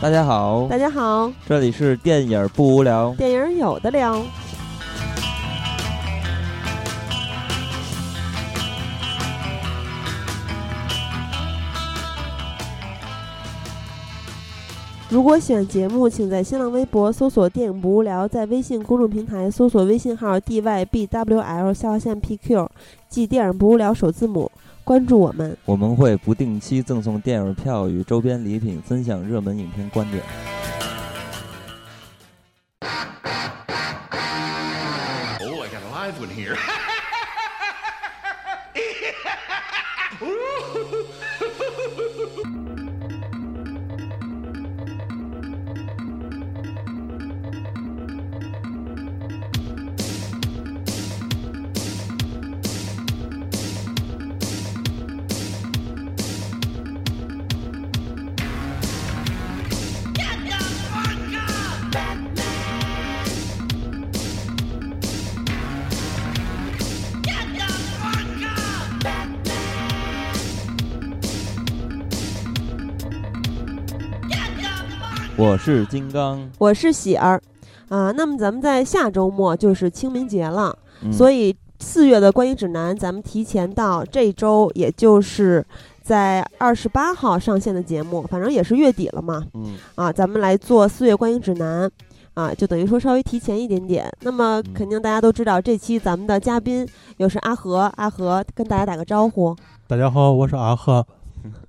大家好，大家好，这里是电影不无聊，电影有的聊。如果喜欢节目，请在新浪微博搜索“电影不无聊”，在微信公众平台搜索微信号 “dybwl” 下划线 “pq”，即“电影不无聊”首字母，关注我们。我们会不定期赠送电影票与周边礼品，分享热门影片观点。我是金刚，我是喜儿，啊，那么咱们在下周末就是清明节了，嗯、所以四月的观影指南咱们提前到这周，也就是在二十八号上线的节目，反正也是月底了嘛，嗯，啊，咱们来做四月观影指南，啊，就等于说稍微提前一点点。那么嗯肯定大家都知道，这期咱们的嘉宾又是阿和，阿和跟大家打个招呼。大家好，我是阿和。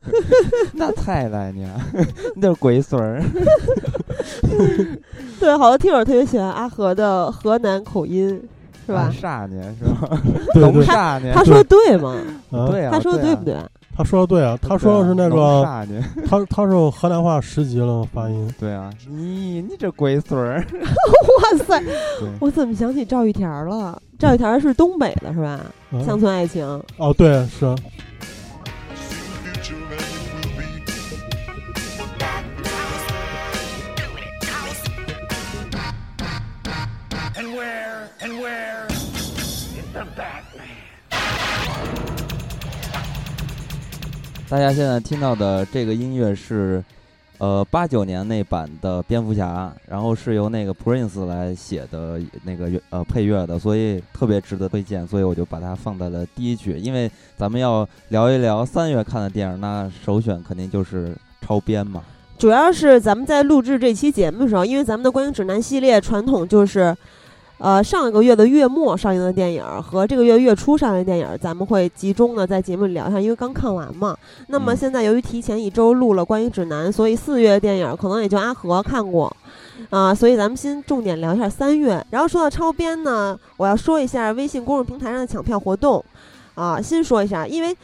那太来你啊，你这鬼孙儿。对，好多听友特别喜欢阿和的河南口音，是吧？煞你是吧？对对，煞你。他说的对吗？啊、对啊，他说的对不对？他说的对啊，他说的是那个。他他是河南话十级了发音。对啊，你你这鬼孙儿。哇塞，我怎么想起赵玉田了？赵玉田是东北的，是吧？嗯、乡村爱情。哦，对，是。Where, and where is the Batman? 大家现在听到的这个音乐是，呃，八九年那版的蝙蝠侠，然后是由那个 Prince 来写的那个乐呃配乐的，所以特别值得推荐，所以我就把它放在了第一曲。因为咱们要聊一聊三月看的电影，那首选肯定就是超编嘛。主要是咱们在录制这期节目的时候，因为咱们的观影指南系列传统就是，呃，上一个月的月末上映的电影和这个月月初上映的电影，咱们会集中的在节目里聊一下，因为刚看完嘛。那么嗯现在由于提前一周录了关于指南，所以四月的电影可能也就阿和看过，啊、所以咱们先重点聊一下三月。然后说到超编呢，我要说一下微信公众平台上的抢票活动，啊，先说一下，因为。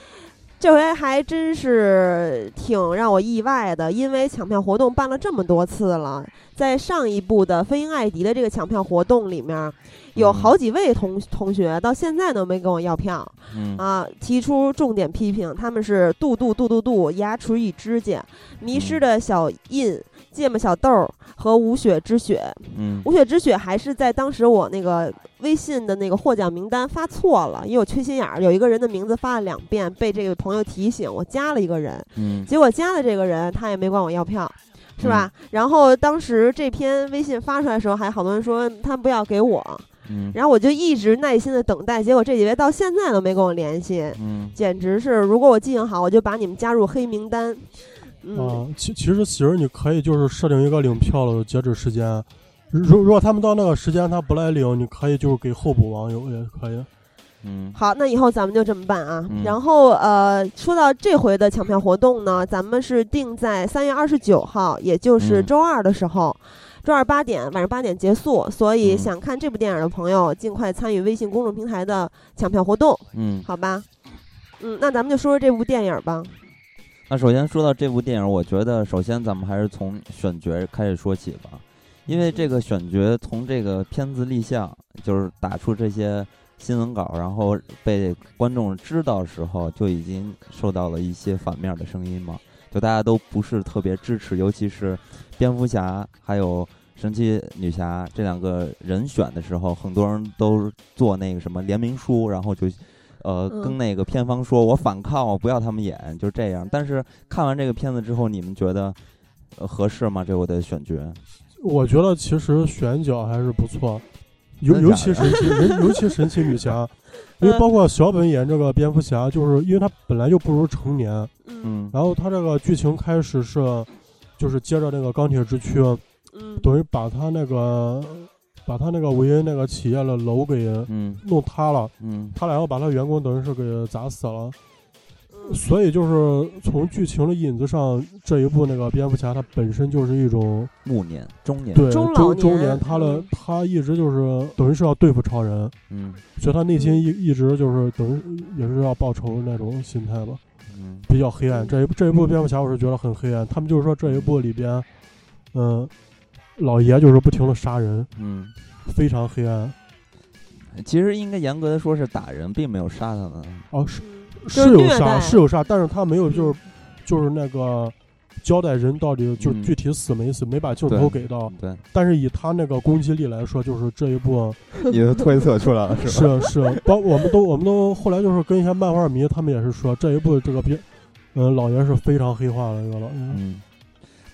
这回还真是挺让我意外的，因为抢票活动办了这么多次了，在上一部的《飞鹰艾迪》的这个抢票活动里面，有好几位同同学到现在都没跟我要票，嗯。啊，提出重点批评，他们是杜杜杜杜杜、牙齿与指甲、迷失的小印、芥末小豆儿和无雪之雪。嗯无雪之雪还是在当时我那个微信的那个获奖名单发错了，因为我缺心眼儿，有一个人的名字发了两遍，被这个朋友提醒，我加了一个人，嗯结果加了这个人，他也没管我要票。是吧？然后当时这篇微信发出来的时候，还好多人说他不要给我，嗯然后我就一直耐心的等待，结果这几位到现在都没跟我联系，嗯简直是！如果我记性好，我就把你们加入黑名单。嗯，啊，其其实其实你可以就是设定一个领票的截止时间，如如果他们到那个时间他不来领，你可以就是给候补网友也可以。嗯好，那以后咱们就这么办啊。嗯然后呃，说到这回的抢票活动呢，咱们是定在三月二十九号，也就是嗯周二的时候。周二八点，晚上八点结束，所以嗯想看这部电影的朋友，尽快参与微信公众平台的抢票活动，嗯。好吧？嗯，那咱们就说说这部电影吧。那首先说到这部电影，我觉得首先咱们还是从选角开始说起吧，因为这个选角从这个片子立项，就是打出这些新闻稿，然后被观众知道的时候，就已经受到了一些反面的声音嘛，就大家都不是特别支持，尤其是蝙蝠侠还有神奇女侠这两个人选的时候，很多人都做那个什么联名书，然后就。呃，嗯跟那个片方说，我反抗，我不要他们演，就这样。但是看完这个片子之后，你们觉得呃合适吗？这我的选角？我觉得其实选角还是不错，尤尤其神奇，尤其神奇女侠，因为包括小本演这个蝙蝠侠，就是因为他本来就不如成年，嗯嗯然后他这个剧情开始是，就是接着那个钢铁之躯，嗯等于把他那个把他那个维恩那个企业的楼给嗯。弄塌了，嗯。他俩要把他员工等于是给砸死了，嗯所以就是从剧情的引子上，这一部那个蝙蝠侠他本身就是一种暮年中年，对中老中中年年，他的嗯。他一直就是等于是要对付超人，嗯。所以他内心一一直就是等于也是要报仇那种心态吧，嗯。比较黑暗。这一这一部蝙蝠侠我是觉得很黑暗，他们就是说这一部里边，嗯、老爷就是不停的杀人，嗯，非常黑暗。其实应该严格的说是打人，并没有杀他们。哦，是是有杀是有杀，但是他没有就是就是那个交代人到底就嗯具体死没死，没把镜头给到。对，但是以他那个攻击力来说，就是这一部也就 推测出来了，吧？是是，包我们都我们都后来就是跟一些漫画迷，他们也是说这一部这个片，嗯、老爷是非常黑化的一个老爷。嗯，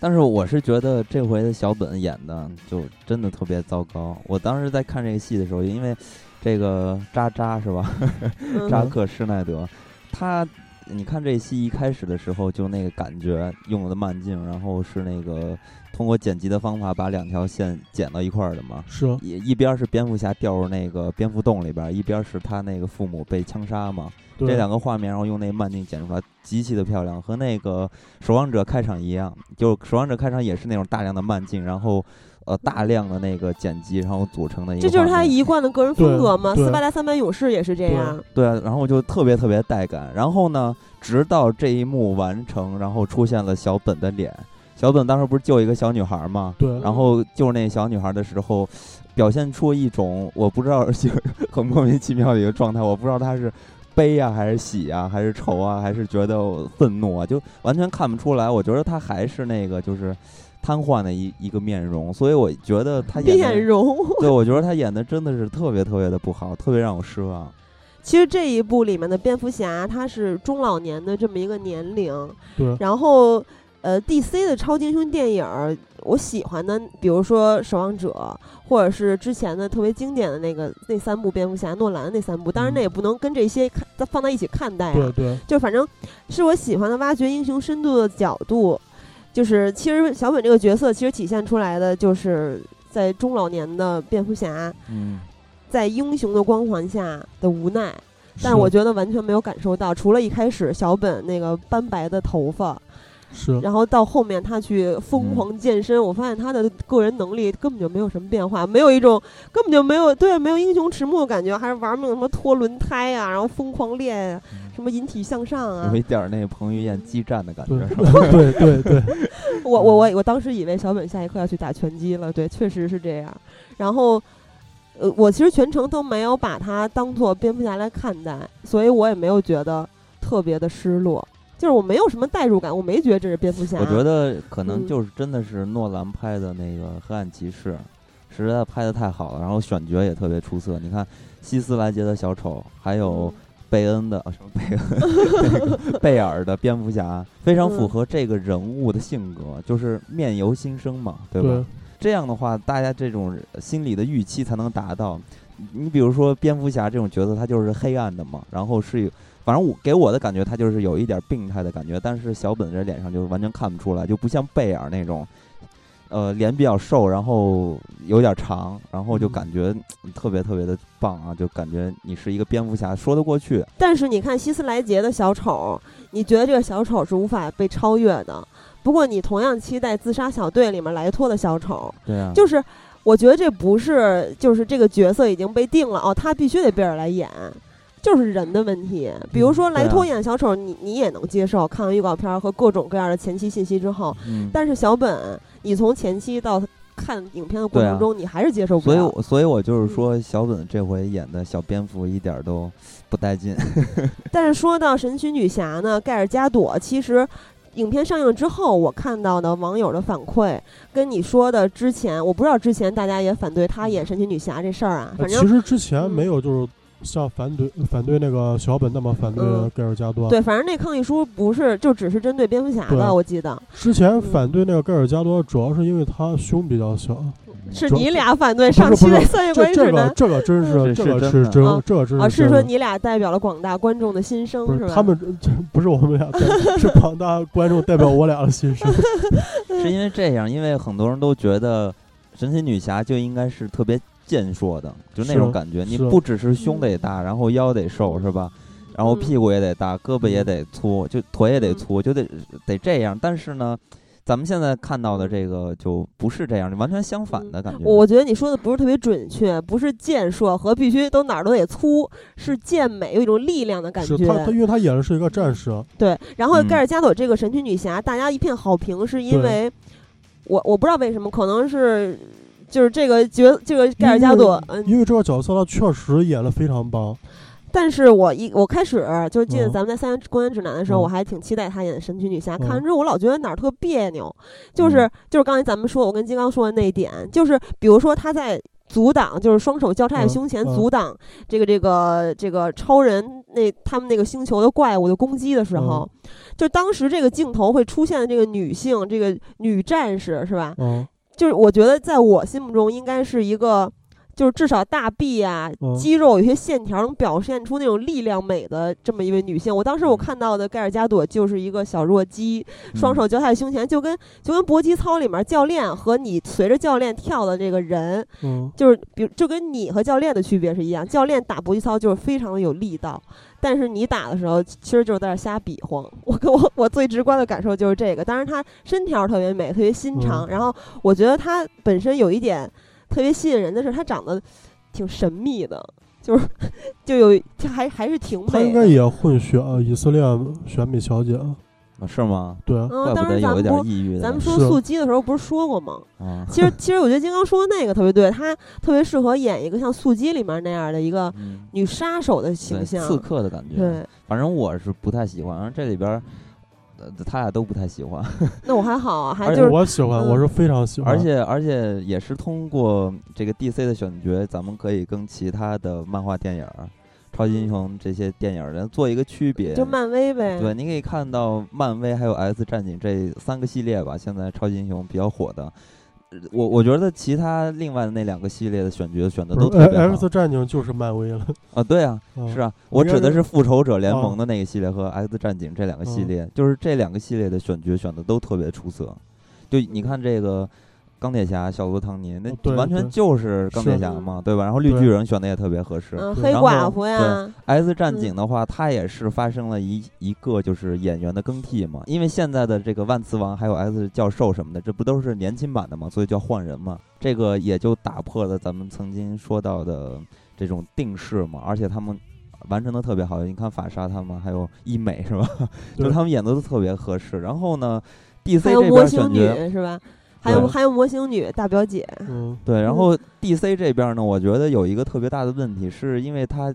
但是我是觉得这回的小本演的就真的特别糟糕。我当时在看这个戏的时候，因为这个渣渣是吧？嗯扎克施耐德，他你看这戏一开始的时候就那个感觉用的慢镜，然后是那个通过剪辑的方法把两条线剪到一块儿的嘛。是一一边是蝙蝠侠掉入那个蝙蝠洞里边，一边是他那个父母被枪杀嘛。对这两个画面，然后用那个慢镜剪出来，极其的漂亮，和那个《守望者》开场一样。就《守望者》开场也是那种大量的慢镜，然后呃大量的那个剪辑，然后组成的一个这就是他一贯的个人风格嘛。斯巴达三百勇士也是这样。对啊，然后就特别特别带感。然后呢，直到这一幕完成，然后出现了小本的脸。小本当时不是救一个小女孩嘛？对，然后救那小女孩的时候，表现出一种我不知道就 很莫名其妙的一个状态，我不知道他是悲啊，还是喜啊，还是愁啊，还是觉得愤怒啊，就完全看不出来。我觉得他还是那个就是瘫痪的一一个面容，所以我觉得他演的，面容，对我觉得他演的真的是特别特别的不好，特别让我失望。其实这一部里面的蝙蝠侠他是中老年的这么一个年龄，对然后呃，DC 的超级英雄电影儿，我喜欢的，比如说《守望者》，或者是之前的特别经典的那个那三部蝙蝠侠，诺兰的那三部，当然嗯那也不能跟这些看放在一起看待啊，对对就反正是我喜欢的挖掘英雄深度的角度。就是其实小本这个角色，其实体现出来的就是在中老年的蝙蝠侠，嗯，在英雄的光环下的无奈。但是我觉得完全没有感受到，除了一开始小本那个斑白的头发，是然后到后面他去疯狂健身，我发现他的个人能力根本就没有什么变化，没有一种根本就没有对没有英雄迟暮的感觉，还是玩那种什么拖轮胎啊，然后疯狂练什么引体向上啊有。一点儿那彭于晏激战的感觉，是 吧？对对对，我我我我当时以为小本下一刻要去打拳击了，对，确实是这样。然后。呃，我其实全程都没有把他当做蝙蝠侠来看待，所以我也没有觉得特别的失落，就是我没有什么代入感，我没觉得这是蝙蝠侠。我觉得可能嗯就是真的是诺兰拍的那个《黑暗骑士》，实在拍的太好了，然后选角也特别出色。你看希斯莱杰的小丑，还有贝恩的、啊、什么贝恩 贝尔的蝙蝠侠，非常符嗯合这个人物的性格，就是面由心生嘛，对吧？对这样的话，大家这种心理的预期才能达到。你比如说蝙蝠侠这种角色，他就是黑暗的嘛，然后是有，反正我给我的感觉，他就是有一点病态的感觉。但是小本这脸上就完全看不出来，就不像贝尔那种，呃，脸比较瘦，然后有点长，然后就嗯感觉、嗯特别特别的棒啊，就感觉你是一个蝙蝠侠，说得过去。但是你看希斯莱杰的小丑，你觉得这个小丑是无法被超越的。不过你同样期待《自杀小队》里面莱托的小丑，对啊，就是我觉得这不是就是这个角色已经被定了哦，他必须得贝尔来演。就是人的问题，比如说莱托演小丑，你你也能接受。看完预告片儿和各种各样的前期信息之后，嗯，但是小本，你从前期到看影片的过程中，你还是接受不了所以所以我就是说，小本这回演的小蝙蝠一点儿都不带劲。但是说到神奇女侠呢，盖尔加朵，其实影片上映之后，我看到的网友的反馈跟你说的之前，我不知道之前大家也反对她演神奇女侠这事儿啊，呃反正其实之前没有就是像反对反对那个小本那么反对嗯盖尔加多。对，反正那抗议书不是就只是针对蝙蝠侠的，我记得之前反对那个盖尔加多，主要是因为他胸比较小。主是你俩反对上期的三月这这个关于指南这个真是是这个是真这个真啊，是真的是说你俩代表了广大观众的心声不是吧？他们这不是我们俩代，是广大观众代表我俩的心声。是因为这样，因为很多人都觉得神奇女侠就应该是特别健硕的，就那种感觉。你不只是胸得大，然后腰得瘦，是吧？然后嗯屁股也得大，胳膊也得粗，就腿也得嗯粗，就得得这样。但是呢，咱们现在看到的这个就不是这样，完全相反的感觉。我我觉得你说的不是特别准确，不是健硕和必须都哪儿都得粗，是健美，有一种力量的感觉。是他他，因为他演的是一个战士，对，然后嗯盖尔加朵这个神奇女侠，大家一片好评，是因为我我不知道为什么，可能是就是这个角这个盖尔加朵，嗯，因为这个角色他确实演的非常棒。但是我一我开始就是记得嗯咱们在三元公园指南的时候，嗯我还挺期待她演神奇女侠。嗯看完之后，我老觉得哪儿特别扭，就是、嗯就是刚才咱们说，我跟金刚说的那一点，就是比如说她在。阻挡就是双手交叉在嗯胸前，嗯阻挡这个这个这个超人那他们那个星球的怪物的攻击的时候，就当时这个镜头会出现的这个女性，这个女战士是吧？嗯，就是我觉得在我心目中应该是一个，就是至少大臂啊、嗯肌肉有些线条能表现出那种力量美的这么一位女性。我当时我看到的盖尔加朵就是一个小弱鸡，双手交叉在胸前，就跟就跟搏击操里面教练和你随着教练跳的这个人，嗯，就是比如就跟你和教练的区别是一样，教练打搏击操就是非常的有力道。但是你打的时候，其实就是在那瞎比划。我跟我我最直观的感受就是这个。当然，她身条特别美，特别心长。嗯然后我觉得她本身有一点特别吸引人的是，她长得挺神秘的，就是就有就还还是挺他应美的。该也混血啊，以色列选美小姐。啊是吗？对，嗯，怪不当得有一点抑郁的感觉。咱们说是素鸡的时候不是说过吗？啊，其实其实我觉得金刚说的那个特别对，他特别适合演一个像素鸡里面那样的一个嗯，女杀手的对形象。刺客的感觉。对，反正我是不太喜欢，然后这里边儿，呃，他俩都不太喜欢，那我还好啊，还而且就是我喜欢，嗯我是非常喜欢。而且而且也是通过这个 DC 的选角，咱们可以跟其他的漫画电影儿、超级英雄这些电影儿人做一个区别。就漫威呗。对，你可以看到漫威还有 X 战警这三个系列吧，现在超级英雄比较火的。呃我我觉得其他另外的那两个系列的选角选的都特别好 X 战警就是漫威了。啊，对啊，嗯是啊，我指的是复仇者联哦盟的那个系列和 X 战警这两个系嗯列，就是这两个系列的选角选的都特别出色。就你看这个钢铁侠小罗唐尼，那完全就是钢铁侠嘛，对吧？然后绿巨人选的也特别合适。嗯，黑然后寡妇呀，S 战嗯警的话，它也是发生了一一个就是演员的更替嘛，因为现在的这个万磁王还有 S 教授什么的，这不都是年轻版的嘛，所以叫换人嘛。这个也就打破了咱们曾经说到的这种定式嘛，而且他们完成的特别好。你看法沙他们还有医美是吧？就对他们演的都特别合适。然后呢，DC 这边选角是吧？还有还有模型女大表姐，嗯，对，然嗯后 DC 这边呢，我觉得有一个特别大的问题，是因为他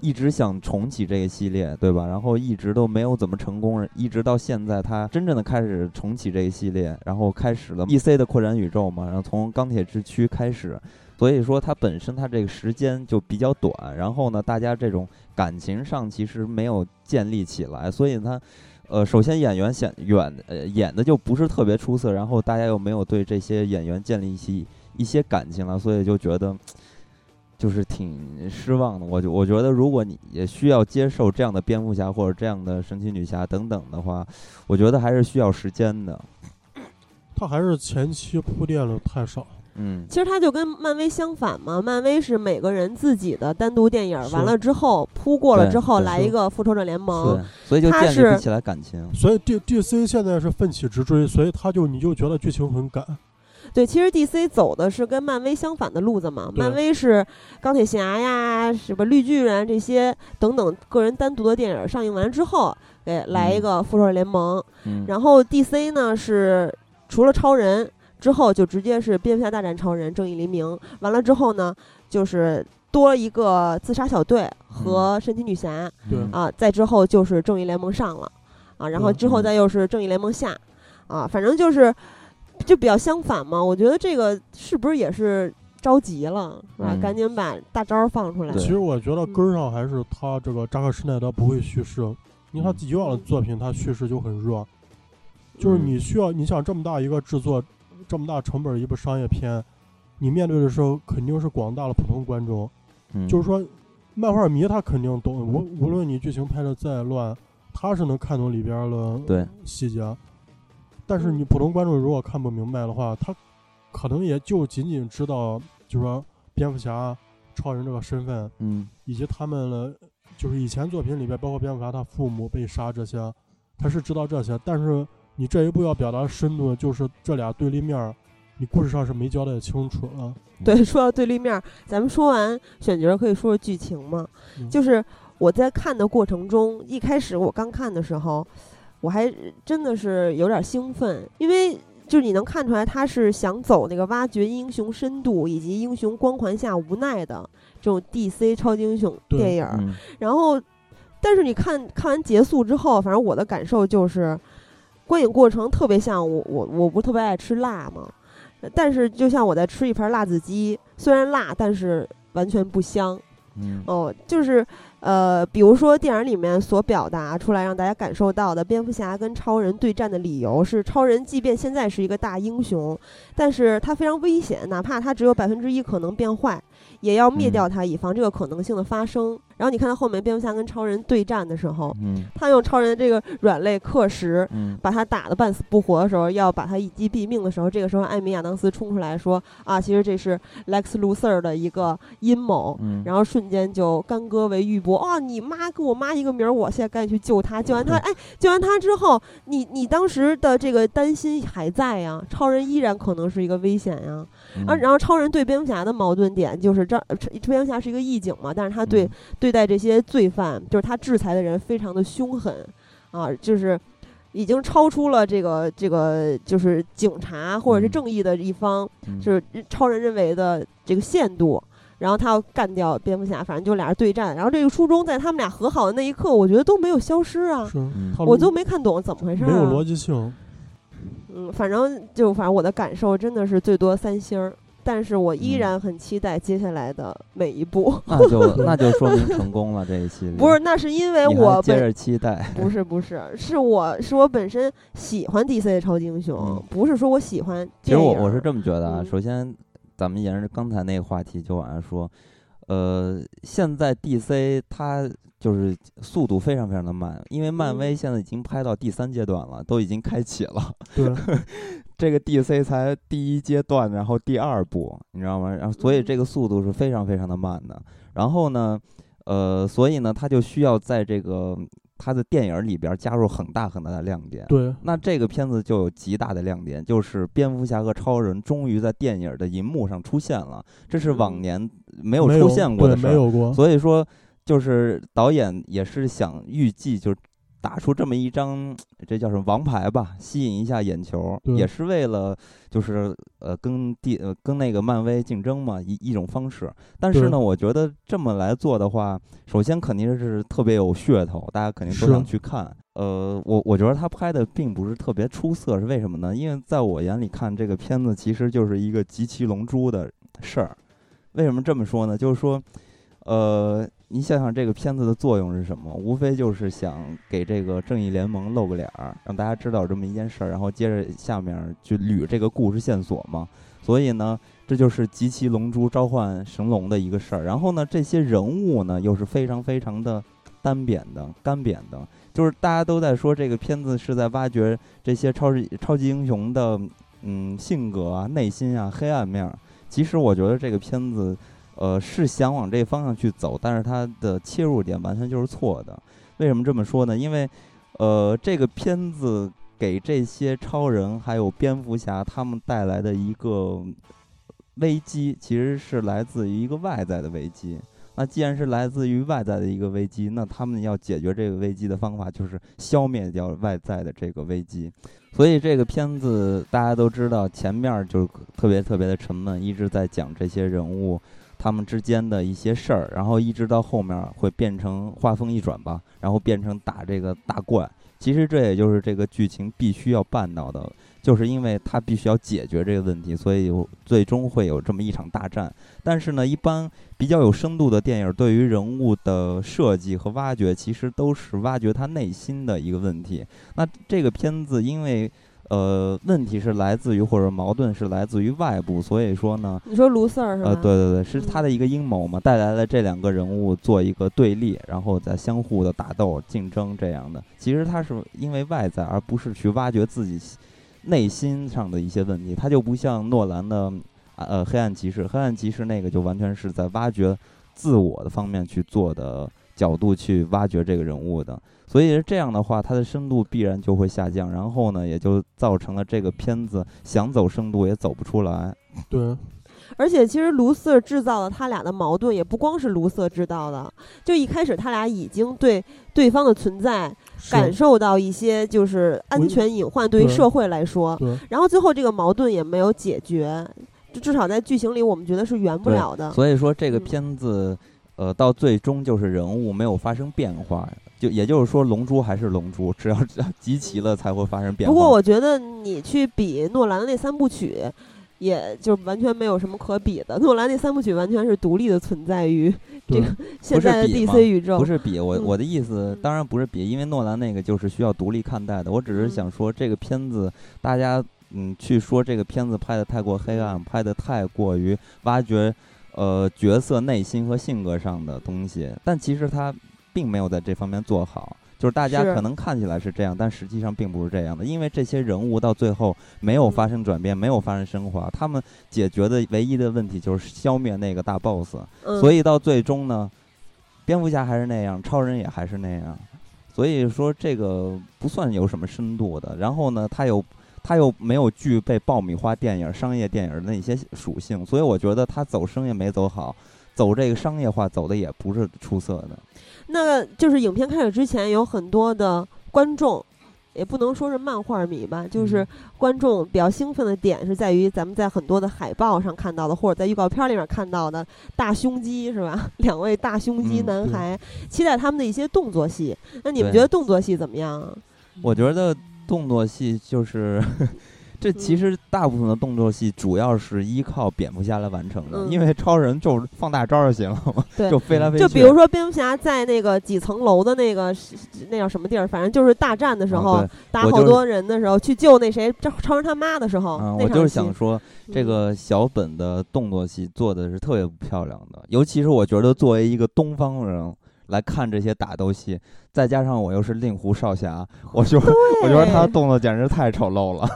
一直想重启这个系列，对吧？然后一直都没有怎么成功，一直到现在，他真正的开始重启这个系列，然后开始了 DC 的扩展宇宙嘛，然后从钢铁之躯开始，所以说它本身它这个时间就比较短，然后呢，大家这种感情上其实没有建立起来，所以它。呃，首先演员显远呃演的就不是特别出色，然后大家又没有对这些演员建立起一些感情了，所以就觉得就是挺失望的。我就我觉得，如果你也需要接受这样的蝙蝠侠或者这样的神奇女侠等等的话，我觉得还是需要时间的。他还是前期铺垫的太少。嗯，其实它就跟漫威相反嘛，漫威是每个人自己的单独电影，是完了之后铺过了之后来一个复仇者联盟对，，所以就建立不起来感情。所以 D D C 现在是奋起直追，所以他就你就觉得剧情很赶。对，其实 DC 走的是跟漫威相反的路子嘛。漫威是钢铁侠呀，什么绿巨人这些等等个人单独的电影上映完之后，给来一嗯个复仇者联盟。嗯，然后 DC 呢是除了超人之后，就直接是蝙蝠侠大战超人、正义黎明。完了之后呢，就是多一个自杀小队和神奇女侠、啊，再之后就是正义联盟上了啊，然后之后再又是正义联盟下啊，反正就是就比较相反嘛。我觉得这个是不是也是着急了，是吧？嗯赶紧把大招儿放出来。其实我觉得根儿上还是他这个扎克施耐德不会叙事，因为他嗯以往的作品他叙事就很弱，就是嗯你需要你想这么大一个制作，这么大成本的一部商业片，你面对的时候肯定是广大的普通观众，嗯。就是说漫画迷他肯定懂，无无论你剧情拍的再乱，他是能看懂里边的对。细节，但是你普通观众如果看不明白的话，他可能也就仅仅知道，就是说蝙蝠侠、超人这个身份。嗯。以及他们的就是以前作品里边，包括蝙蝠侠他父母被杀这些，他是知道这些，但是你这一步要表达的深度，就是这俩对立面儿，你故事上是没交代清楚了。对，说到对立面儿，咱们说完选角，可以说说剧情嘛。嗯就是我在看的过程中，一开始我刚看的时候，我还真的是有点兴奋，因为就是你能看出来他是想走那个挖掘英雄深度以及英雄光环下无奈的这种 DC 超级英雄电影然后，但是你看看完结束之后，反正我的感受就是，观影过程特别像我我我不是特别爱吃辣嘛，但是就像我在吃一盘辣子鸡，虽然辣，但是完全不香。嗯哦，就是呃，比如说电影里面所表达出来让大家感受到的，蝙蝠侠跟超人对战的理由是，超人即便现在是一个大英雄，但是他非常危险，哪怕他只有百分之一可能变坏，也要灭嗯掉他，以防这个可能性的发生。然后你看到后面蝙蝠侠跟超人对战的时候，嗯他用超人的这个软肋克石。嗯把他打得半死不活的时候，要把他一击毙命的时候，这个时候艾米亚当斯冲出来说：“啊，其实这是 Lex Luthor 的一个阴谋。”嗯，然后瞬间就干戈为玉帛哦，你妈跟我妈一个名儿，我现在赶紧去救她。救完她，哎，救完她之后，你你当时的这个担心还在呀，超人依然可能是一个危险呀。啊，嗯然后超人对蝙蝠侠的矛盾点就是这，呃蝙蝠侠是一个义警嘛，但是他对、嗯对待这些罪犯，就是他制裁的人非常的凶狠，啊，就是已经超出了这个这个就是警察或者是嗯正义的一方，嗯是超人认为的这个限度。然后他要干掉蝙蝠侠，反正就俩人对战。然后这个初衷在他们俩和好的那一刻，我觉得都没有消失啊，是嗯，我都没看懂怎么回事、啊。没有逻辑性。嗯，反正就反正我的感受真的是最多三星儿，但是我依嗯然很期待接下来的每一部。那就那就说明成功了这一期。不是，那是因为我接着期待。不是不是，是我是我本身喜欢 DC 的超级英雄，嗯不是说我喜欢其实。我我是这么觉得啊，嗯首先咱们沿着刚才那个话题就往下说，呃，现在 DC 它就是速度非常非常的慢，因为漫威嗯现在已经拍到第三阶段了，都已经开启了。对，这个 DC 才第一阶段，然后第二部，你知道吗？然后所以嗯这个速度是非常非常的慢的。然后呢，呃，所以呢，他就需要在这个他的电影里边加入很大很大的亮点。对，那这个片子就有极大的亮点，就是蝙蝠侠和超人终于在电影的银幕上出现了，这是往嗯年没有出现过的，事儿。没有过。所以说，就是导演也是想预计，就是打出这么一张，这叫什么王牌吧，吸引一下眼球，对也是为了就是呃跟地呃跟那个漫威竞争嘛，一一种方式。但是呢，我觉得这么来做的话，首先肯定是特别有噱头，大家肯定都想去看。呃，我我觉得他拍的并不是特别出色，是为什么呢？因为在我眼里看这个片子其实就是一个集齐龙珠的事儿。为什么这么说呢？就是说，呃，你想想这个片子的作用是什么？无非就是想给这个正义联盟露个脸儿，让大家知道这么一件事儿，然后接着下面去捋这个故事线索嘛。所以呢，这就是集齐龙珠召唤神龙的一个事儿。然后呢，这些人物呢又是非常非常的单扁的、干扁的，就是大家都在说这个片子是在挖掘这些超级超级英雄的嗯性格啊、内心啊、黑暗面儿。其实我觉得这个片子，呃，是想往这个方向去走，但是它的切入点完全就是错的。为什么这么说呢？因为，呃，这个片子给这些超人还有蝙蝠侠他们带来的一个危机，其实是来自于一个外在的危机。那既然是来自于外在的一个危机，那他们要解决这个危机的方法就是消灭掉外在的这个危机。所以这个片子大家都知道，前面就特别特别的沉闷，一直在讲这些人物他们之间的一些事儿，然后一直到后面会变成画风一转吧，然后变成打这个大怪，其实这也就是这个剧情必须要办到的，就是因为他必须要解决这个问题，所以最终会有这么一场大战。但是呢，一般比较有深度的电影，对于人物的设计和挖掘，其实都是挖掘他内心的一个问题。那这个片子因为。呃，问题是来自于或者矛盾是来自于外部，所以说呢，你说卢 Sir 是吧？呃，对对对，是他的一个阴谋嘛，带来了这两个人物做一个对立，然后再相互的打斗、竞争这样的。其实他是因为外在，而不是去挖掘自己内心上的一些问题。他就不像诺兰的呃《黑暗骑士》，《黑暗骑士》那个就完全是在挖掘自我的方面去做的角度去挖掘这个人物的。所以这样的话，它的深度必然就会下降，然后呢，也就造成了这个片子想走深度也走不出来。对，而且其实卢瑟制造了他俩的矛盾，也不光是卢瑟制造的。就一开始他俩已经对对方的存在感受到一些就是安全隐患，对于社会来说。然后最后这个矛盾也没有解决，就至少在剧情里我们觉得是圆不了的。所以说这个片子，呃，到最终就是人物没有发生变化。就也就是说，龙珠还是龙珠，只要 集齐了才会发生变化。不过我觉得你去比诺兰的那三部曲，也就完全没有什么可比的。诺兰那三部曲完全是独立的存在于这个 现在的 DC 宇宙。不是比我我的意思，当然不是比，因为诺兰那个就是需要独立看待的。我只是想说，这个片子大家嗯去说这个片子拍的太过黑暗，拍的太过于挖掘呃角色内心和性格上的东西，但其实他。并没有在这方面做好，就是大家可能看起来是这样，但实际上并不是这样的。因为这些人物到最后没有发生转变，没有发生升华，他们解决的唯一的问题就是消灭那个大 boss。所以到最终呢，蝙蝠侠还是那样，超人也还是那样。所以说这个不算有什么深度的。然后呢，他又他又没有具备爆米花电影、商业电影的那些属性，所以我觉得他走生也没走好，走这个商业化走的也不是出色的。那就是影片开始之前，有很多的观众，也不能说是漫画迷吧，就是观众比较兴奋的点是在于咱们在很多的海报上看到的，或者在预告片里面看到的大胸肌是吧？两位大胸肌男孩，期待他们的一些动作戏。那你们觉得动作戏怎么样啊？我觉得动作戏就是。这其实大部分的动作戏主要是依靠蝙蝠侠来完成的，因为超人就是放大招就行了嘛，就飞来飞去。就比如说蝙蝠侠在那个几层楼的那个那叫什么地儿，反正就是大战的时候打好多人的时候，去救那谁超人他妈的时候，我就是想说，这个小本的动作戏做的是特别不漂亮的，尤其是我觉得作为一个东方人。来看这些打斗戏，再加上我又是令狐少侠，我就 我觉得他动作简直太丑陋了，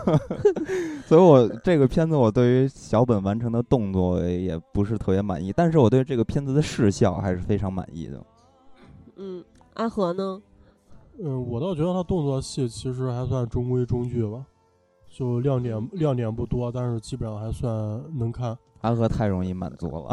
所以我这个片子我对于小本完成的动作也不是特别满意，但是我对这个片子的视效还是非常满意的。嗯，阿和呢？嗯，我倒觉得他动作戏其实还算中规中矩吧，就亮点亮点不多，但是基本上还算能看。安哥太容易满足了，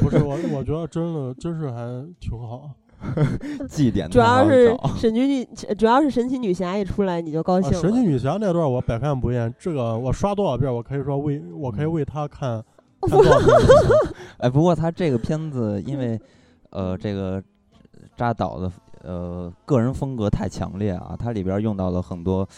不是我，我觉得真的真是还挺好。祭奠 主要是神奇女，主要是神奇女侠一出来你就高兴。神奇女侠那段我百看不厌，这个我刷多少遍，我可以说为我可以为他看看多少遍。哎，不过他这个片子因为呃这个扎导的呃个人风格太强烈啊，它里边用到了很多。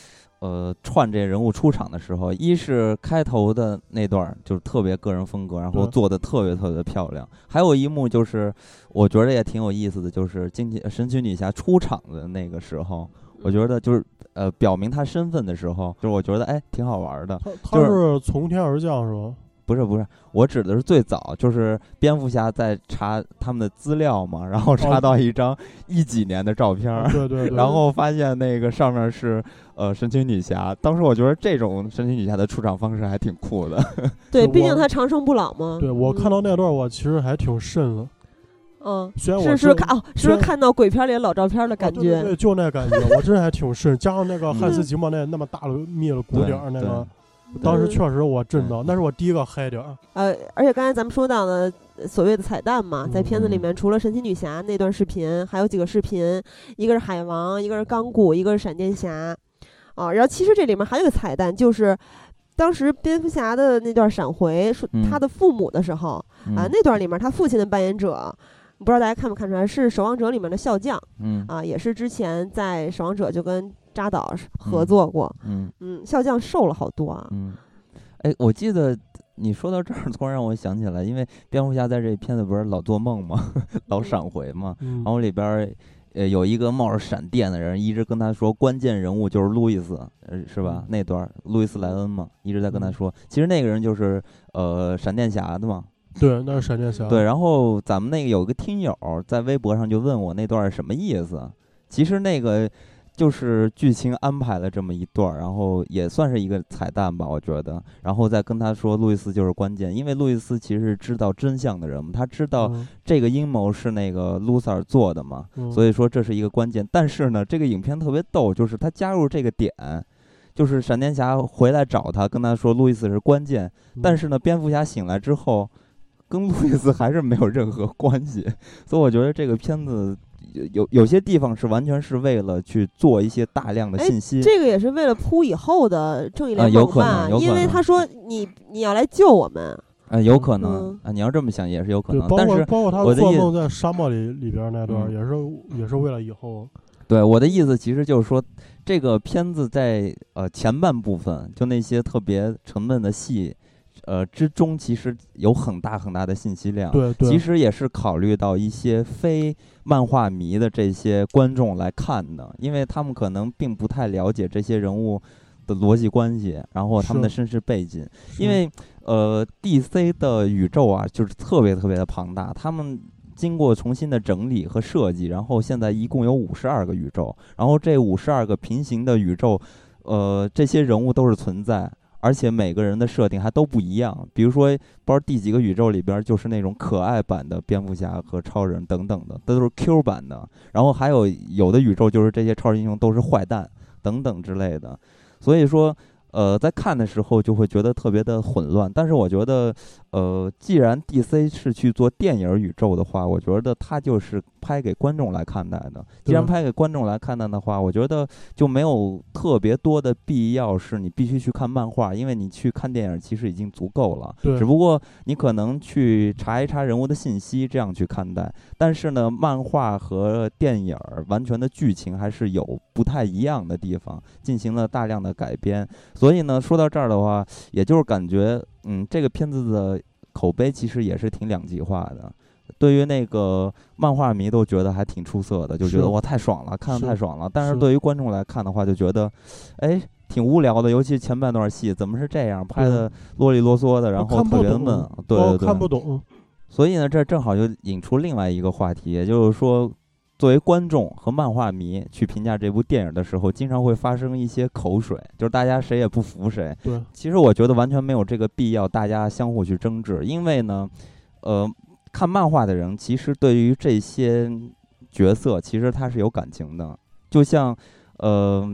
呃，串这人物出场的时候，一是开头的那段就是特别个人风格，然后做的特别特别漂亮。还有一幕就是，我觉得也挺有意思的，就是惊奇神奇女侠出场的那个时候，我觉得就是呃表明她身份的时候，就是我觉得哎挺好玩的。她是从天而降是吗？不是不是，我指的是最早，就是蝙蝠侠在查他们的资料嘛，然后查到一张一几年的照片，对对，然后发现那个上面是呃神奇女侠。当时我觉得这种神奇女侠的出场方式还挺酷的。对，毕竟她长生不老嘛。对我看到那段，我其实还挺瘆的。嗯，虽然我是是看哦，是不是看到鬼片里老照片的感觉？对，就那感觉，我真还挺瘆。加上那个汉斯季默那那么大的密了鼓点那个。当时确实我震到，那是我第一个嗨点儿。呃，而且刚才咱们说到的所谓的彩蛋嘛，在片子里面，除了神奇女侠那段视频，还有几个视频，一个是海王，一个是钢骨，一个是闪电侠。啊，然后其实这里面还有个彩蛋，就是当时蝙蝠侠的那段闪回，说他的父母的时候啊，那段里面他父亲的扮演者。不知道大家看没看出来，是《守望者》里面的笑匠，嗯啊，也是之前在《守望者》就跟扎导合作过。嗯嗯，笑匠瘦了好多啊。嗯，哎，我记得你说到这儿，突然让我想起来，因为蝙蝠侠在这片子不是老做梦吗？老闪回嘛，嗯然后里边儿呃有一个冒着闪电的人，一直跟他说关键人物就是路易斯，呃是吧嗯？那段儿路易斯莱恩嘛，一直在跟他嗯说，其实那个人就是呃闪电侠的嘛。对，那是闪电侠。对，然后咱们那个有个听友在微博上就问我那段儿什么意思，其实那个。就是剧情安排了这么一段儿，然后也算是一个彩蛋吧，我觉得。然后再跟他说，路易斯就是关键，因为路易斯其实是知道真相的人嘛，他知道嗯，这个阴谋是那个卢塞尔做的嘛，嗯所以说这是一个关键。但是呢，这个影片特别逗，就是他加入这个点，就是闪电侠回来找他，跟他说路易斯是关键，嗯但是呢，蝙蝠侠醒来之后，跟路易斯还是没有任何关系，所以我觉得这个片子。有有有些地方是完全是为了去做一些大量的哎信息，这个也是为了铺以后的正义啊联盟有可能吧，因为有可能他说你你要来救我们，啊，有可能嗯啊，你要这么想也是有可对，能，包但是括包括他做我的意梦在沙漠里里边那段也是也是为了以后。对我的意思，其实就是说，这个片子在呃前半部分，就那些特别沉闷的戏，呃之中，其实有很大很大的信息量。对对，其实也是考虑到一些非漫画迷的这些观众来看的，因为他们可能并不太了解这些人物的逻辑关系，然后他们的身世背景。因为呃，DC 的宇宙啊，就是特别特别的庞大，他们经过重新的整理和设计，然后现在一共有五十二个宇宙，然后这五十二个平行的宇宙，呃，这些人物都是存在。而且每个人的设定还都不一样，比如说，不知道第几个宇宙里边就是那种可爱版的蝙蝠侠和超人等等的，这都是 Q 版的。然后还有有的宇宙就是这些超级英雄都是坏蛋等等之类的。所以说，呃，在看的时候就会觉得特别的混乱。但是我觉得，呃，既然 DC 是去做电影宇宙的话，我觉得它就是拍给观众来看待的。既然拍给观众来看待的话，我觉得就没有特别多的必要是你必须去看漫画，因为你去看电影其实已经足够了。对只不过你可能去查一查人物的信息，这样去看待。但是呢，漫画和电影完全的剧情还是有不太一样的地方，进行了大量的改编。所以呢，说到这儿的话，也就是感觉，嗯，这个片子的口碑其实也是挺两极化的。对于那个漫画迷都觉得还挺出色的，就觉得哇太爽了，看是的太爽了。但是是对于观众来看的话，就觉得，哎，挺无聊的，尤其前半段戏怎么是这样拍的啰里啰嗦的，然后特别闷。对对对，看不懂。所以呢，这正好就引出另外一个话题，也就是说，作为观众和漫画迷去评价这部电影的时候，经常会发生一些口水，就是大家谁也不服谁。对，其实我觉得完全没有这个必要，大家相互去争执，因为呢，呃，看漫画的人其实对于这些角色，其实他是有感情的，就像，呃，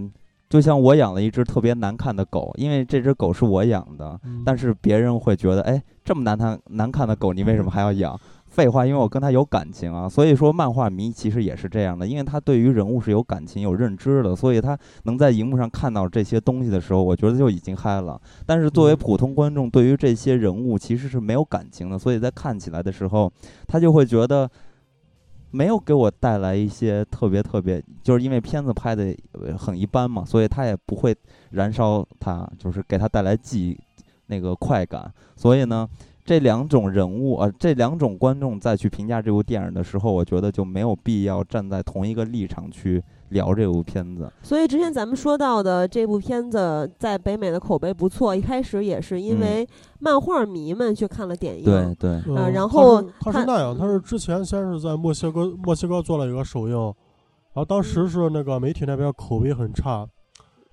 就像我养了一只特别难看的狗，因为这只狗是我养的，嗯但是别人会觉得，哎，这么难看难看的狗，你为什么还要养？废话，因为我跟他有感情啊，所以说漫画迷其实也是这样的，因为他对于人物是有感情、有认知的，所以他能在荧幕上看到这些东西的时候，我觉得就已经嗨了。但是作为嗯普通观众，对于这些人物其实是没有感情的，所以在看起来的时候，他就会觉得没有给我带来一些特别特别，就是因为片子拍的很一般嘛，所以他也不会燃烧他，就是给他带来记那个快感。所以呢，这两种人物呃，这两种观众再去评价这部电影的时候，我觉得就没有必要站在同一个立场去聊这部片子。所以之前咱们说到的这部片子在北美的口碑不错，一开始也是因嗯为漫画迷们去看了点映。对对，呃嗯他然后是他他是那样，他是之前先是在墨西哥墨西哥做了一个首映，然后当时是那个媒体那边口碑很差，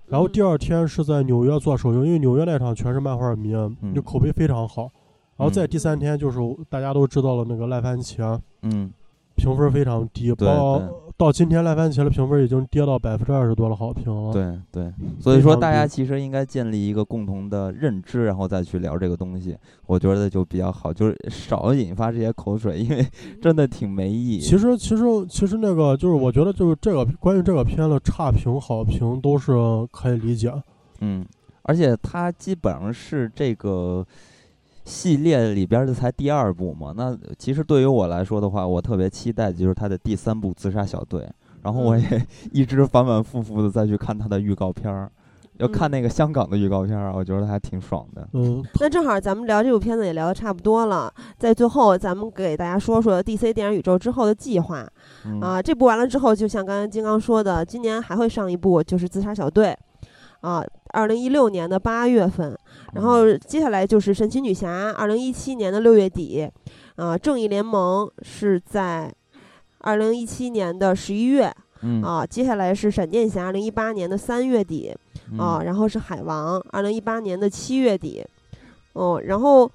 然后第嗯二天是在纽约做首映，因为纽约那场全是漫画迷，就口碑非常好。然后在嗯第三天就是大家都知道了那个赖番茄嗯，评分非常低，对到到今天赖番茄的评分已经跌到百分之二十多的好评了。对对，所以说大家其实应该建立一个共同的认知，然后再去聊这个东西，我觉得就比较好，就是少引发这些口水，因为真的挺没意义。其实其实其实那个就是我觉得就是这个关于这个片的差评好评都是可以理解。嗯，而且它基本上是这个系列里边的才第二部嘛。那其实对于我来说的话，我特别期待的就是他的第三部《自杀小队》。然后我也一直反反复复的再去看他的预告片儿，要看嗯那个香港的预告片儿啊，我觉得还挺爽的。嗯，那正好咱们聊这部片子也聊得差不多了，在最后咱们给大家说说 DC 电影宇宙之后的计划嗯啊。这部完了之后，就像刚才金刚说的，今年还会上一部，就是《自杀小队》啊，二零一六年的八月份，然后接下来就是《神奇女侠》，二零一七年的六月底，啊，《正义联盟》是在二零一七年的十一月嗯。啊，接下来是闪电侠，二零一八年的三月底嗯。啊，然后是海王，二零一八年的七月底，哦，然后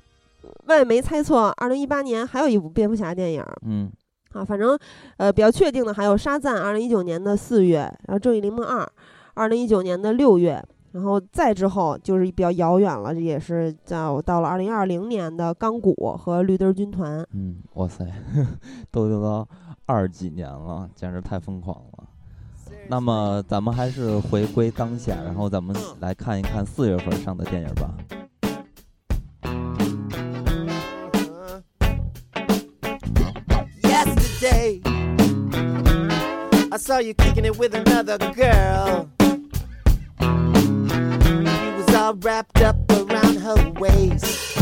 外媒猜测二零一八年还有一部蝙蝠侠电影嗯。啊，反正呃比较确定的还有沙赞，二零一九年的四月，然后正义联盟二，二零一九年的六月。然后再之后就是比较遥远了，也是到到了二零二零年的钢骨和绿灯军团。嗯，哇塞，都都到二几年了，简直太疯狂了。那么咱们还是回归当下，然后咱们来看一看四月份上的电影吧。Yesterday, I saw you kicking it with another girl. All wrapped up around her waist.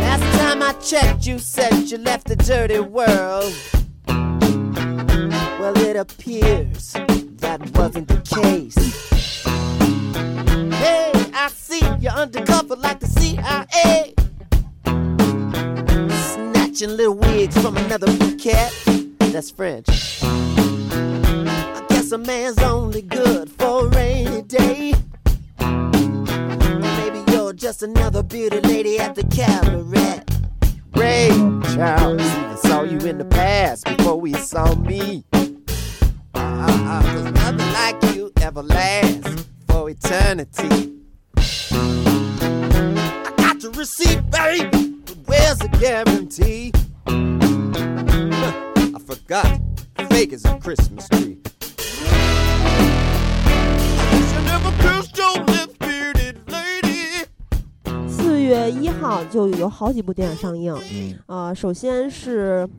Last time I checked, you said you left the dirty world. Well, it appears that wasn't the case. Hey, I see you're undercover like the CIA snatching little wigs from another cat. That's French. I guess a man's only good for a rainy day. Just another beauty lady at the cabaret. Ray Charles even saw you in the past before we saw me. Uh, uh, uh, cause nothing like you ever lasts for eternity. I got the receipt, baby. But where's the guarantee? I forgot. Fake as a Christmas tree. You never kissed your 月一号就有好几部电影上映，嗯。呃，首先是《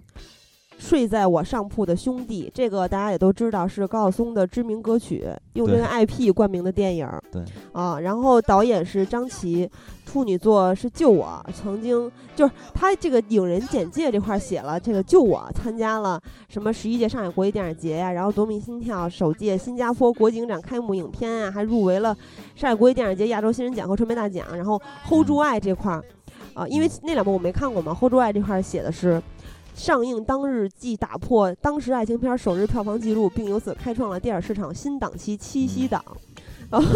睡在我上铺的兄弟》，这个大家也都知道是高晓松的知名歌曲，用这个 IP 冠名的电影。对啊，然后导演是张琪，处女作是《救我》，曾经就是他这个影人简介这块儿写了，这个《救我》参加了什么十一届上海国际电影节呀、然后《夺命心跳》首届新加坡国际影展开幕影片啊，还入围了上海国际电影节亚洲新人奖和传媒大奖。然后《Hold 住爱》这块儿，啊，因为那两部我没看过嘛，《Hold 住爱》这块儿写的是。上映当日即打破当时爱情片首日票房纪录，并由此开创了电影市场新档期七夕档。然后，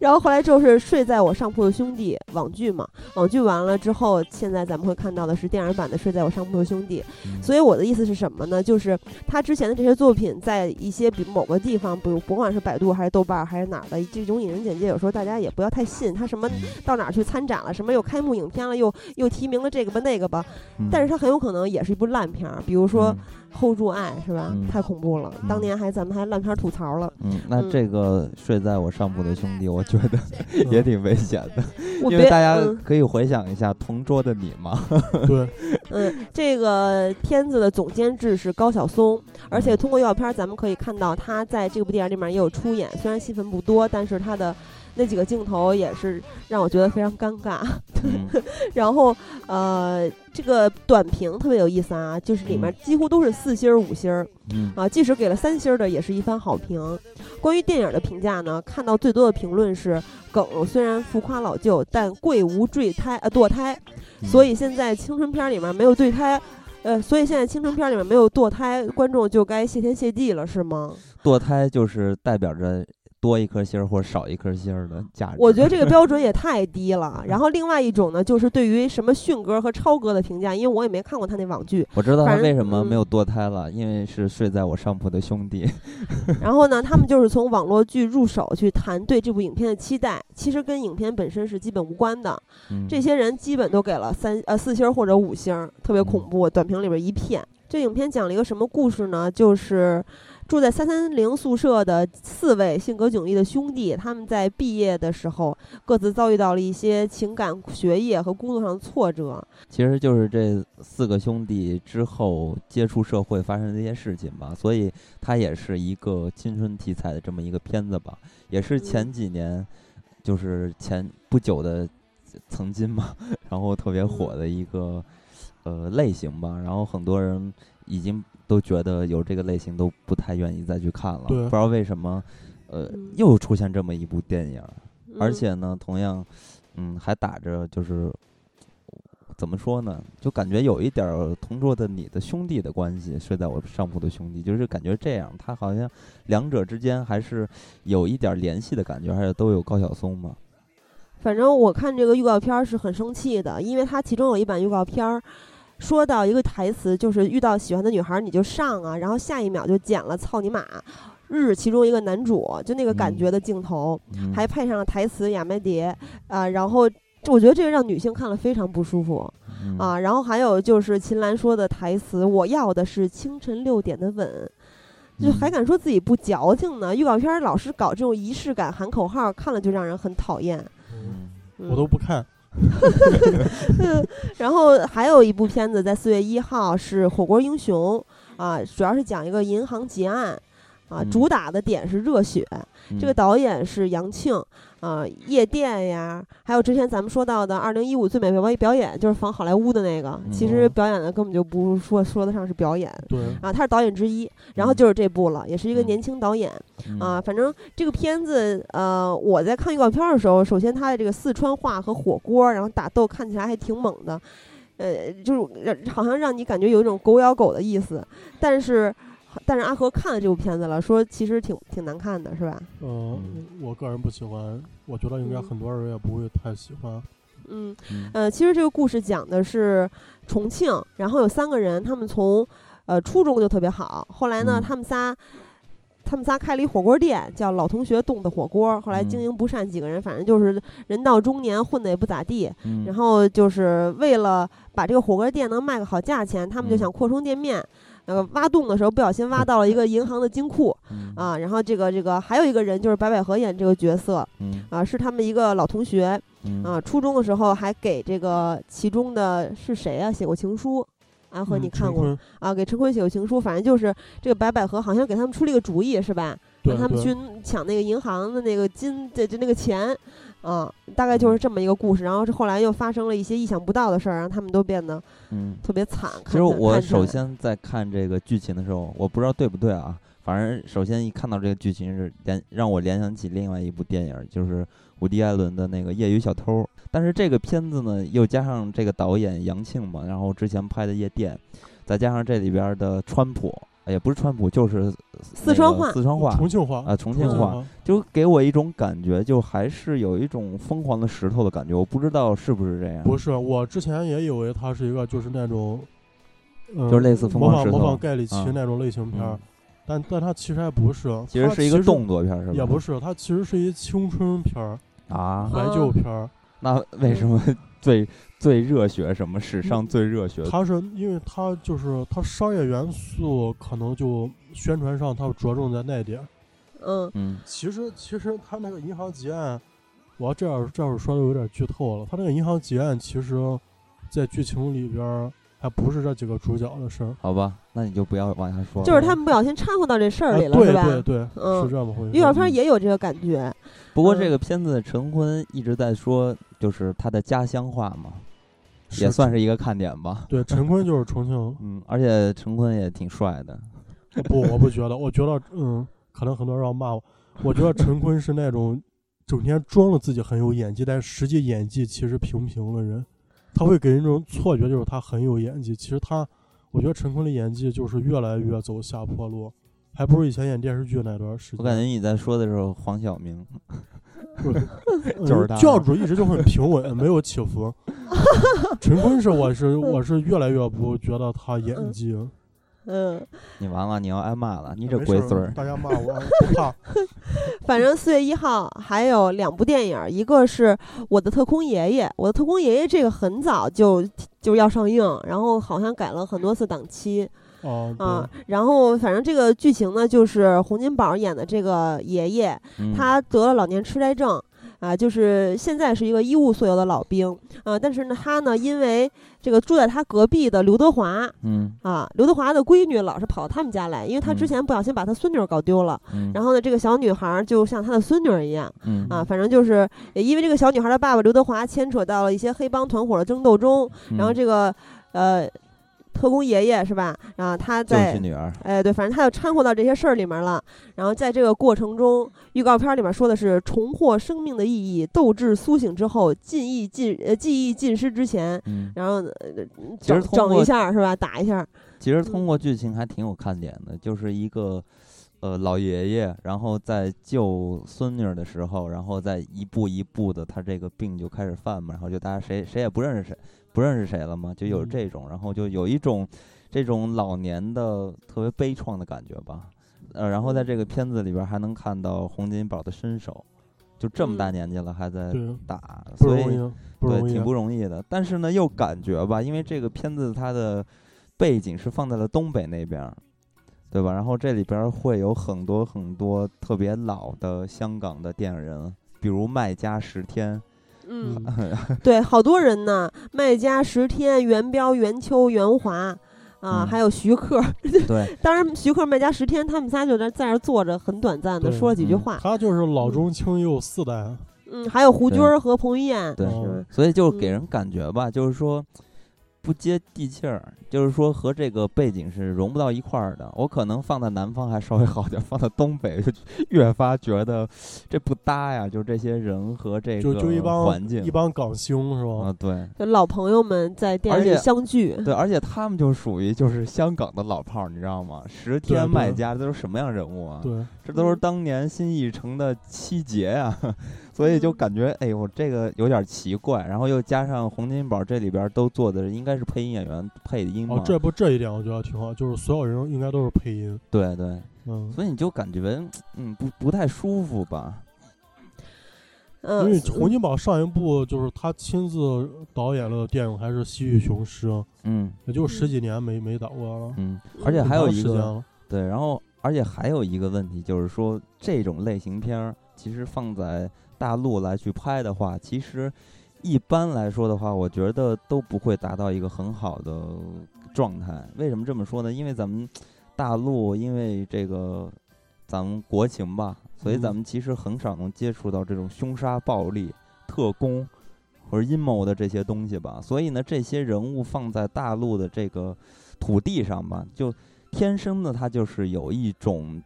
然后后来就是睡在我上铺的兄弟网剧嘛，网剧完了之后，现在咱们会看到的是电影版的睡在我上铺的兄弟。嗯所以我的意思是什么呢？就是他之前的这些作品，在一些比某个地方，比如甭管是百度还是豆瓣儿还是哪儿的这种影人简介，有时候大家也不要太信他什么嗯到哪儿去参展了，什么又开幕影片了，又又提名了这个吧那个吧，嗯但是他很有可能也是一部烂片儿，比如说嗯《hold 住爱》是吧？嗯太恐怖了，嗯当年还咱们还烂片儿吐槽了。嗯，那嗯这个睡在我上铺的兄弟，我觉得也挺危险的，我别因为大家嗯可以回想一下《同桌的你》嘛。对，嗯，这个片子的总监制是高晓松，而且通过预告片儿咱们可以看到他在这部电影里面也有出演，虽然戏份不多，但是他的那几个镜头也是让我觉得非常尴尬。嗯 然后呃，这个短评特别有意思啊，就是里面几乎都是四星儿、五星啊，即使给了三星儿的也是一番好评。关于电影的评价呢，看到最多的评论是梗虽然浮夸老旧，但贵无坠胎呃堕胎。嗯所以现在青春片儿里面没有对胎，呃，所以现在青春片儿里面没有堕胎，观众就该谢天谢地了，是吗？堕胎就是代表着多一颗星儿或者少一颗星儿的价值。我觉得这个 标准也太低了。然后另外一种呢，就是对于什么迅哥和超哥的评价，因为我也没看过他那网剧。我知道他为什么没嗯有堕胎了，因为是睡在我上铺的兄弟。然后呢，他们就是从网络剧入手去谈对这部影片的期待，其实跟影片本身是基本无关的。嗯这些人基本都给了三呃四星儿或者五星儿，特别恐怖，短评里边一片。这影片讲了一个什么故事呢？就是住在三三零宿舍的四位性格迥异的兄弟，他们在毕业的时候各自遭遇到了一些情感、学业和工作上的挫折。其实就是这四个兄弟之后接触社会发生的一些事情吧，所以它也是一个青春题材的这么一个片子吧，也是前几年，就是前不久的曾经嘛，然后特别火的一个呃类型吧，然后很多人已经都觉得有这个类型都不太愿意再去看了，不知道为什么，呃嗯，又出现这么一部电影儿，而嗯且呢，同样，嗯，还打着就是怎么说呢，就感觉有一点儿同桌的你的兄弟的关系，睡在我上铺的兄弟，就是感觉这样，他好像两者之间还是有一点儿联系的感觉，而且都有高晓松嘛。反正我看这个预告片儿是很生气的，因为它其中有一版预告片儿说到一个台词，就是遇到喜欢的女孩儿你就上啊，然后下一秒就剪了“操你妈”，日其中一个男主就那个感嗯觉的镜头，嗯、还配上了台词亚麻蝶啊、然后我觉得这个让女性看了非常不舒服嗯啊。然后还有就是秦岚说的台词：“我要的是清晨六点的吻。”就还嗯敢说自己不矫情呢？预告片儿老是搞这种仪式感、喊口号，看了就让人很讨厌。嗯嗯我都不看。然后还有一部片子在四月一号是《火锅英雄》啊，主要是讲一个银行劫案啊，嗯主打的点是热血。这个嗯导演是杨庆啊，夜店呀，还有之前咱们说到的二零一五最美表表演，就是仿好莱坞的那个，其实嗯表演的根本就不说说得上是表演。对，啊，他是导演之一，然后嗯就是这部了，也是一个嗯年轻导演嗯啊。反正这个片子，呃，我在看预告片儿的时候，首先他的这个四川话和火锅，然后打斗看起来还挺猛的，呃，就是让好像让你感觉有一种狗咬狗的意思。但是，但是阿和看了这部片子了，说其实挺挺难看的，是吧？呃，嗯我个人不喜欢，我觉得应该嗯很多人也不会太喜欢。嗯，嗯呃，其实这个故事讲的是重庆，然后有三个人，他们从呃初中就特别好，后来呢，嗯他们仨。他们仨开了一火锅店，叫老同学冻的火锅。后来经嗯营不善，几个人反正就是人到中年，混的也不咋地。嗯然后就是为了把这个火锅店能卖个好价钱，他们就嗯想扩充店面。呃，挖洞的时候不小心挖到了一个银行的金库 嗯啊。然后这个这个还有一个人就是白百合演这个角色嗯啊，是他们一个老同学。嗯啊，初中的时候还给这个其中的是谁啊写过情书？安和嗯你看过、嗯啊？给陈坤写过情书，反正就是这个白百合好像给他们出了一个主意，是吧？对让他们去抢那个银行的那个金的就那个钱，啊，大概就是这么一个故事。然后是后来又发生了一些意想不到的事儿，让他们都变得嗯。特别惨。其实我首先在看这个剧情的时候，我不知道对不对啊，反正首先一看到这个剧情是联让我联想起另外一部电影，就是伍迪·艾伦的那个《业余小偷》。但是这个片子呢，又加上这个导演杨庆嘛，然后之前拍的《夜店》，再加上这里边的川普，也不是川普，就是四川话四川话重庆话啊，重庆庆话，就给我一种感觉，就还是有一种疯狂的石头的感觉。我不知道是不是这样。不是，我之前也以为它是一个就是那种，呃、就是类似疯模仿模狂石头仿盖里奇啊那种类型片儿，嗯但但它其实还不是，其实是一个动作片儿，是吧？也不是，它其实是一青春片儿、啊，怀旧片儿。那为什么最最热血？什么史上最热血？它是因为它就是它商业元素可能就宣传上它着重在那点。嗯嗯其实其实它那个银行劫案，我要这样这样说就有点剧透了。它那个银行劫案其实，在剧情里边儿还不是这几个主角的事儿。好吧，那你就不要往下说了。就是他们不小心掺和到这事儿里了，是吧？对对，嗯是这么回事。预告片嗯也有这个感觉。不过嗯这个片子陈坤一直在说，就是他的家乡话嘛，是也算是一个看点吧。对陈坤就是重庆。嗯，而且陈坤也挺帅的。不，我不觉得，我觉得嗯，可能很多人要骂我。我觉得陈坤是那种整天装了自己很有演技，但实际演技其实平平的人。他会给人一种错觉，就是他很有演技。其实他，我觉得陈坤的演技就是越来越走下坡路，还不如以前演电视剧那段时间。我感觉你在说的时候，黄晓明。嗯 就是他教主一直就很平稳，没有起伏。陈坤是我是我是越来越不觉得他演技，嗯，你完了，你要挨骂了，你这龟孙儿。大家骂我不怕。反正四月一号还有两部电影，一个是我的特工爷爷，我的特工爷爷这个很早就就要上映，然后好像改了很多次档期哦，啊、然后反正这个剧情呢，就是洪金宝演的这个爷爷，嗯。他得了老年痴呆症。啊，就是现在是一个一无所有的老兵，啊，但是呢，他呢，因为这个住在他隔壁的刘德华，嗯。啊，刘德华的闺女老是跑到他们家来，因为他之嗯。前不小心把他孙女儿搞丢了，嗯，然后呢，这个小女孩儿就像他的孙女儿一样，嗯。啊，反正就是也因为这个小女孩的爸爸刘德华牵扯到了一些黑帮团伙的争斗中，然后嗯这个呃特工爷爷是吧？然后，他就是在女儿，哎对，反正他就掺和到这些事儿里面了。然后在这个过程中，预告片里面说的是重获生命的意义，斗志苏醒之后，记忆尽呃记忆尽失之前，嗯，然后呃整整一下是吧？打一下，其实通过剧情还挺有看点的，就是一个呃老爷爷，然后在救孙女儿的时候，然后再一步一步的，他这个病就开始犯嘛，然后就大家谁谁也不认识谁，不认识谁了嘛，就有嗯这种，然后就有一种这种老年的特别悲怆的感觉吧。呃，然后在这个片子里边还能看到洪金宝的身手，就这么大嗯年纪了还在对，打，所以对，挺。不容易的。但是呢，又感觉吧，因为这个片子它的背景是放在了东北那边儿，对吧？然后这里边会有很多很多特别老的香港的电影人，比如麦家十天，嗯，嗯 对，好多人呢，麦家、十天、元彪、袁秋、袁华。啊，嗯还有徐克，对，当然徐克、麦家、十天他们仨就在在那儿坐着，很短暂的说了几句嗯话。他就是老中青幼四代，嗯，还有胡军儿和彭于晏。对哦所以就给嗯人感觉吧，就是说不接地气儿，就是说和这个背景是融不到一块儿的。我可能放在南方还稍微好点儿，放在东北就越发觉得这不搭呀，就这些人和这就就一个帮环境一帮港星是吧？啊，对。就老朋友们在电影里而且相聚。对，而且他们就属于就是香港的老炮儿，你知道吗？十天、卖家，这都是什么样人物啊？对，这都是嗯当年新艺城的七杰呀、所以就嗯。感觉哎呦，这个有点奇怪。然后又加上洪金宝这里边都做的应该是配音演员配的音嘛，哦，这不这一点我觉得挺好，就是所有人应该都是配音，对对，嗯，所以你就感觉嗯不不太舒服吧？嗯，因为洪金宝上一部就是他亲自导演了的电影还是《西域雄狮》，嗯。也就十几年没没导过了，嗯，而且还有一个时间了。对，然后而且还有一个问题就是说，这种类型片儿其实放在大陆来去拍的话，其实一般来说的话，我觉得都不会达到一个很好的状态。为什么这么说呢？因为咱们大陆因为这个咱们国情吧，所以咱嗯们其实很少能接触到这种凶杀、暴力、特工或者阴谋的这些东西吧。所以呢，这些人物放在大陆的这个土地上吧，就天生的他就是有一种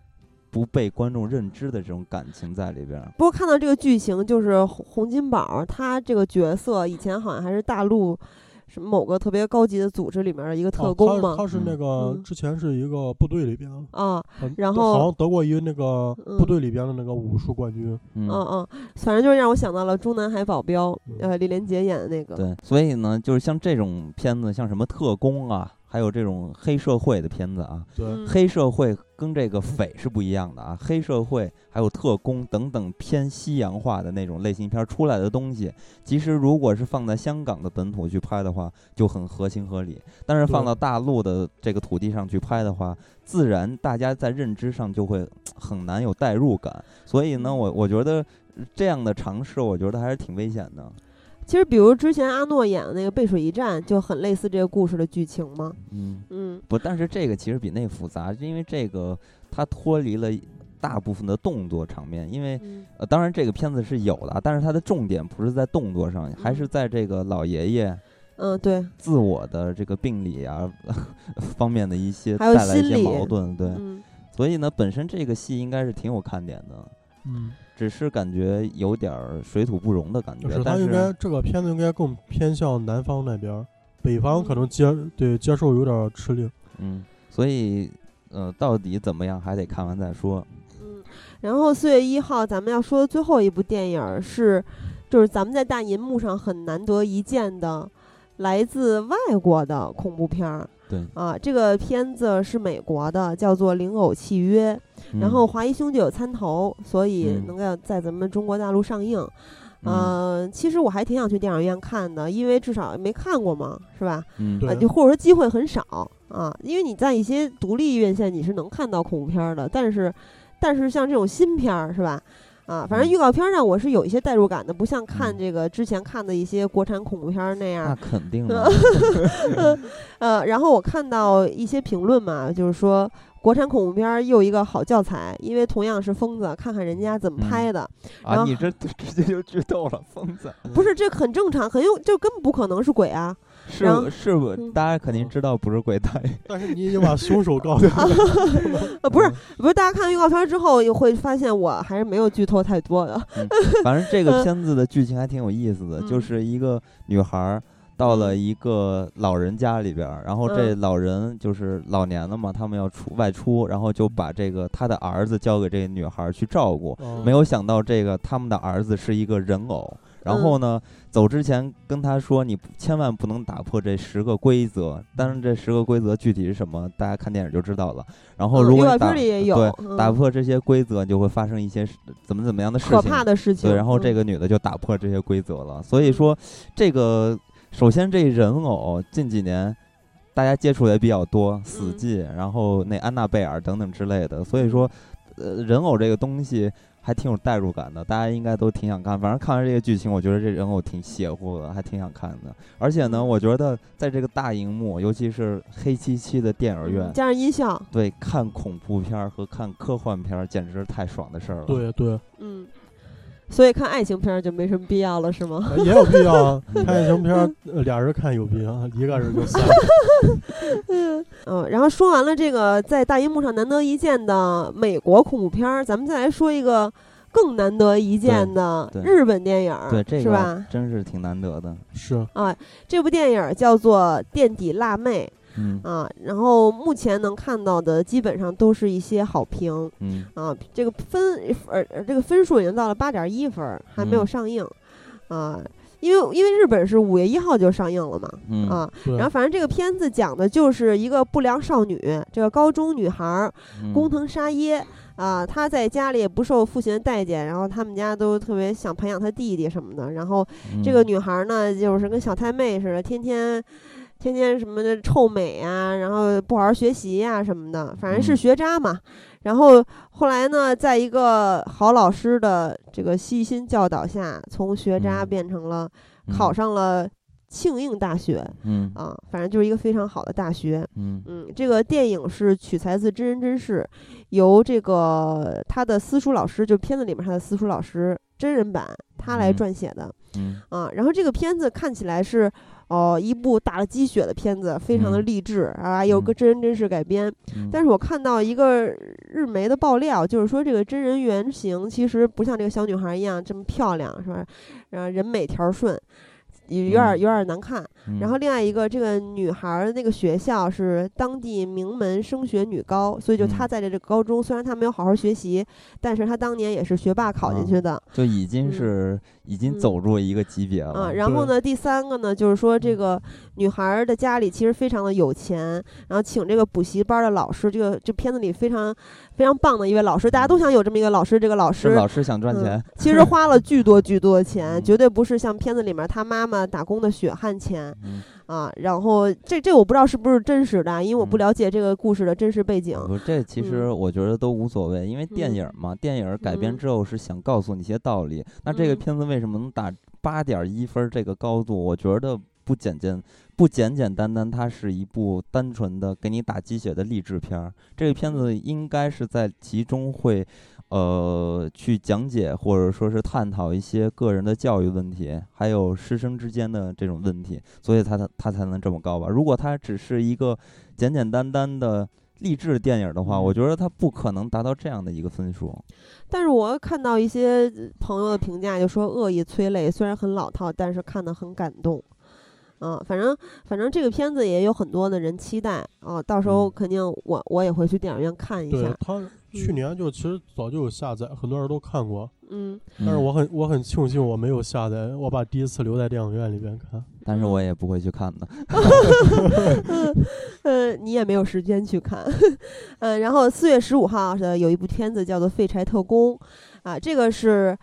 不被观众认知的这种感情在里边儿。不过看到这个剧情，就是洪洪金宝他这个角色以前好像还是大陆什么某个特别高级的组织里面的一个特哦工嘛。他他是那个嗯之前是一个部队里边，啊，呃然后好像得过一个那个嗯部队里边的那个武术冠军，嗯，嗯嗯，反正就是让我想到了中南海保镖，呃，李连杰演的那个。对，所以呢，就是像这种片子，像什么特工啊，还有这种黑社会的片子啊，黑社会跟这个匪是不一样的啊。黑社会还有特工等等偏西洋化的那种类型片儿出来的东西，其实如果是放在香港的本土去拍的话，就很合情合理。但是放到大陆的这个土地上去拍的话，自然大家在认知上就会很难有代入感。所以呢，我我觉得这样的尝试，我觉得还是挺危险的。其实，比如之前阿诺演的那个《背水一战》，就很类似这个故事的剧情嘛。嗯。嗯不，但是这个其实比那个复杂，因为这个它脱离了大部分的动作场面，因为嗯呃，当然这个片子是有的啊，但是它的重点不是在动作上，还是嗯在这个老爷爷嗯，对，自我的这个病理啊 方面的一些带来一些矛盾，对，嗯所以呢，本身这个戏应该是挺有看点的，嗯，只是感觉有点儿水土不容的感觉就，是应该是这个片子应该更偏向南方那边儿，北方可嗯能接对接受有点儿吃力。嗯，所以呃，到底怎么样还得看完再说，嗯。然后四月一号，咱们要说的最后一部电影儿是，就是咱们在大银幕上很难得一见的，来自外国的恐怖片儿。对，啊，这个片子是美国的，叫做《灵偶契约》，然后华谊兄弟有参投，所以嗯能够在咱们中国大陆上映。呃，其实我还挺想去电影院看的，因为至少没看过嘛，是吧？嗯，就或者说机会很少啊，因为你在一些独立院线你是能看到恐怖片儿的，但是，但是像这种新片儿是吧？啊，反正嗯。预告片儿让我是有一些代入感的，不像看嗯。这个之前看的一些国产恐怖片儿那样那肯定的，呃，然后我看到一些评论嘛，就是说国产恐怖片儿又一个好教材，因为同样是疯子，看看人家怎么嗯拍的，然啊，后你这 直接就剧透了，疯子。不是这很正常，很有就根本不可能是鬼啊，是是不嗯？大家肯定知道不是鬼，胎 但是你已经把凶手告诉 我了，呃，不是不是，大家看预告片儿之后又会发现我还是没有剧透太多的，反正这个片子的剧情还挺有意思的，就嗯。是一个女孩儿到了一个老人家里边儿，然后这嗯。老人就是老年了嘛，他们要出外出，然后就把这个他的儿子交给这个女孩儿去照顾。哦。没有想到这个他们的儿子是一个人偶，然嗯后呢，走之前跟他说你千万不能打破这十个规则，但是这十个规则具体是什么，大家看电影就知道了。然后如果你打、对嗯打破这些规则，就会发生一些事怎么怎么样的事情，可怕的事情。对，然后这嗯个女的就打破这些规则了。所以说，这个首先这人偶近几年大家接触也比较多，《死嗯寂》，然后那安娜贝尔等等之类的。所以说，呃，人偶这个东西还挺有代入感的，大家应该都挺想看。反正看完这个剧情，我觉得这人偶挺邪乎的，还挺想看的。而且呢，嗯我觉得在这个大荧幕，尤其是黑漆漆的电影院嗯，加上音效，对看恐怖片儿和看科幻片儿，简直是太爽的事儿了。对对，嗯，所以看爱情片儿就没什么必要了，是吗？呃也有必要啊。看爱情片俩人看有必要，一个人就散了。嗯，然后说完了这个在大荧幕上难得一见的美国恐怖片儿，咱们再来说一个更难得一见的日本电影儿，对，这个是吧？真是挺难得的。是，啊，这部电影儿叫做《垫底辣妹嗯》啊，然后目前能看到的基本上都是一些好评嗯啊，这个分呃呃这个分数已经到了八点一分儿，还没有嗯上映啊。因为因为日本是五月一号就上映了嘛，嗯啊，然后反正这个片子讲的就是一个不良少女，这个高中女孩工藤沙耶啊，她在家里也不受父亲的待见，然后他们家都特别想培养她弟弟什么的，然后这个嗯女孩儿呢，就是跟小太妹似的，天天。天天什么的臭美啊，然后不好好学习呀、什么的，反正是嗯。学渣嘛。然后后来呢，在一个好老师的这个悉心教导下，从学渣嗯。变成了考上了庆应大学嗯。啊，反正就是一个非常好的大学。嗯。嗯，这个电影是取材自真人真事，由这个他的私塾老师，就片子里面他的私塾老师真人版他来嗯。撰写的嗯啊。然后这个片子看起来是哦、一部打了鸡血的片子，非常的嗯励志啊，有个嗯真人真事改编。嗯，但是我看到一个日媒的爆料，就是说这个真人原型其实不像这个小女孩一样这么漂亮，是吧？然后人美条顺。有有点有点儿难看，嗯。然后另外一个，这个女孩那个学校是当地名门升学女高，所以就她嗯。在这个高中，虽然她没有好好学习，但是她当年也是学霸考进啊去的就已经嗯。是已经嗯。走入一个级别啊。了。然后呢，第三个呢，就是说嗯。这个女孩儿的家里其实非常的有钱，然后请这个补习班儿的老师，这个这片子里非常非常棒的一位老师，大家都想有这么一个老师，这个老师是老师想赚嗯钱，其实花了巨多巨多的钱，嗯。绝对不是像片子里面他妈妈打工的血汗钱嗯，啊。然后这这我不知道是不是真实的啊，因为我不嗯了解这个故事的真实背景。不，这其实我觉得都无所谓，因为电影嗯嘛，电影改编嗯之后是想告诉你一些道理。那这个嗯片子为什么能打八点一分这个高度？我觉得不简简不简简单单，它是一部单纯的给你打鸡血的励志片儿。这个片子应该是在其中会。呃，去讲解或者说是探讨一些个人的教育问题，还有师生之间的这种问题，所以他他他才能这么高吧。如果他只是一个简简单单的励志电影的话，我嗯觉得他不可能达到这样的一个分数。但是我看到一些朋友的评价，就说恶意催泪，虽然很老套，但是看得很感动。啊，反正反正这个片子也有很多的人期待啊，到时候嗯肯定我我也会去电影院看一下。去年就其实早就有下载，很多人都看过，嗯，但是嗯我很我很庆幸我没有下载，我把第一次留在电影院里边看。但是我也不会去看的。嗯，你也没有时间去看，嗯，然后四月十五号的有一部片子叫做《废柴特工》，啊，这个是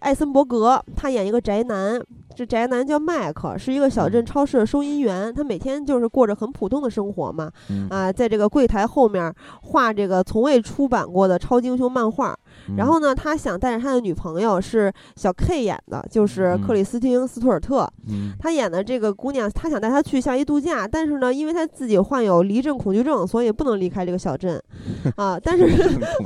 艾森伯格，他演一个宅男，这宅男叫麦克，是一个小镇嗯超市的收银员，他每天就是过着很普通的生活嘛，嗯，啊，在这个柜台后面画这个从未出版过的超级英雄漫画，然嗯后呢，他想带着他的女朋友是小 K 演的，就是克嗯里斯汀·斯图尔特。嗯，他演的这个姑娘，他想带她去夏威夷度假，但是呢，因为他自己患有离镇恐惧症，所以不能离开这个小镇 啊。但是，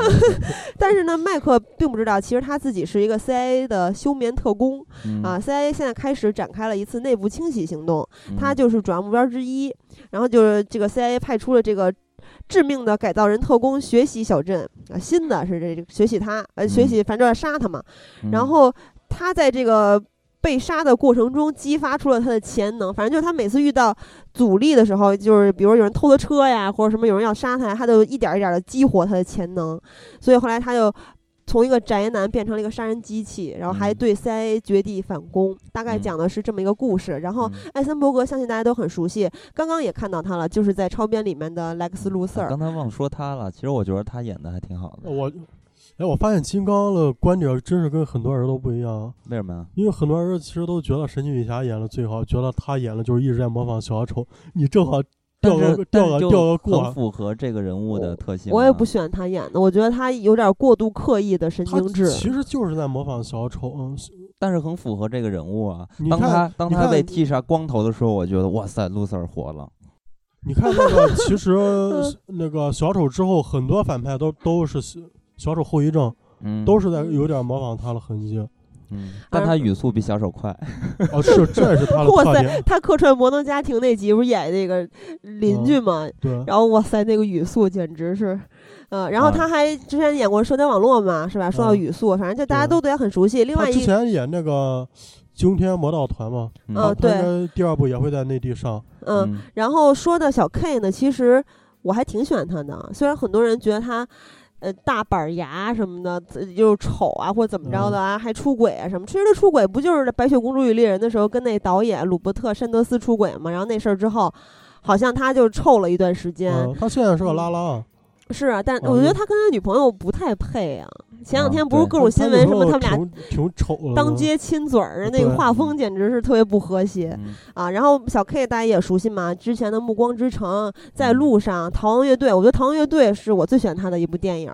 但是呢，麦克并不知道，其实他自己是一个 CIA 的休眠特工嗯啊。CIA 现在开始展开了一次内部清洗行动，他嗯就是主要目标之一。然后就是这个 CIA 派出了这个致命的改造人特工学习小镇啊，新的是这个学习他，呃，学嗯习反正要杀他嘛。然嗯后他在这个被杀的过程中激发出了他的潜能，反正就是他每次遇到阻力的时候，就是比如有人偷他车呀，或者什么有人要杀他，他就一点一点的激活他的潜能，所以后来他就。从一个宅男变成了一个杀人机器，然后还嗯对 CIA 绝地反攻，大概嗯讲的是这么一个故事。然后嗯艾森伯格相信大家都很熟悉，刚刚也看到他了，就是在超编里面的莱克斯·卢瑟尔。啊刚才忘说他了，其实我觉得他演的还挺好的。我，哎，我发现金刚的观点真是跟很多人都不一样，为什么呀？因为很多人其实都觉得神奇女侠演的最好，觉得他演的就是一直在模仿小丑，你正好掉个掉个但是就掉个过很。符合这个人物的特性啊。我也不喜欢他演的，我觉得他有点过度刻意的神经质。其实就是在模仿小丑，嗯，但是很符合这个人物啊。当你看他当他被剃杀光头的时候，我觉得哇塞，露丝尔活了。你看那个，其实那个小丑之后，很多反派都都是小小丑后遗症，嗯，都是在有点模仿他的痕迹。嗯，但他语速比小丑快。哦，是，这也是他的 哇塞特点。，他客串《摩登家庭》那集不是演那个邻居吗？对，然后哇塞，那个语速简直是，呃，然后啊他还之前演过《社交网络》嘛，是吧？说到嗯语速，反正就大家都对他很熟悉。另他之外一前演那个《惊天魔盗团》嘛，嗯呃对第二部也会在内地上。嗯，嗯然后说到小 K 呢，其实我还挺喜欢他的，虽然很多人觉得他。呃，大板牙什么的，呃就是丑啊，或者怎么着的啊，还出轨啊什么。其实他出轨不就是《白雪公主与猎人》的时候跟那导演鲁伯特·山德斯出轨嘛？然后那事儿之后，好像他就臭了一段时间。嗯，他现在是个拉拉啊，是啊，但哦我觉得他跟他女朋友不太配啊。前两天不是各种新闻什么，他们俩挺挺丑，当街亲嘴儿，那个画风简直是特别不和谐嗯啊。然后小 K 大家也熟悉嘛，之前的《暮光之城》、在嗯路上、逃亡乐队，我觉得逃亡乐队是我最喜欢他的一部电影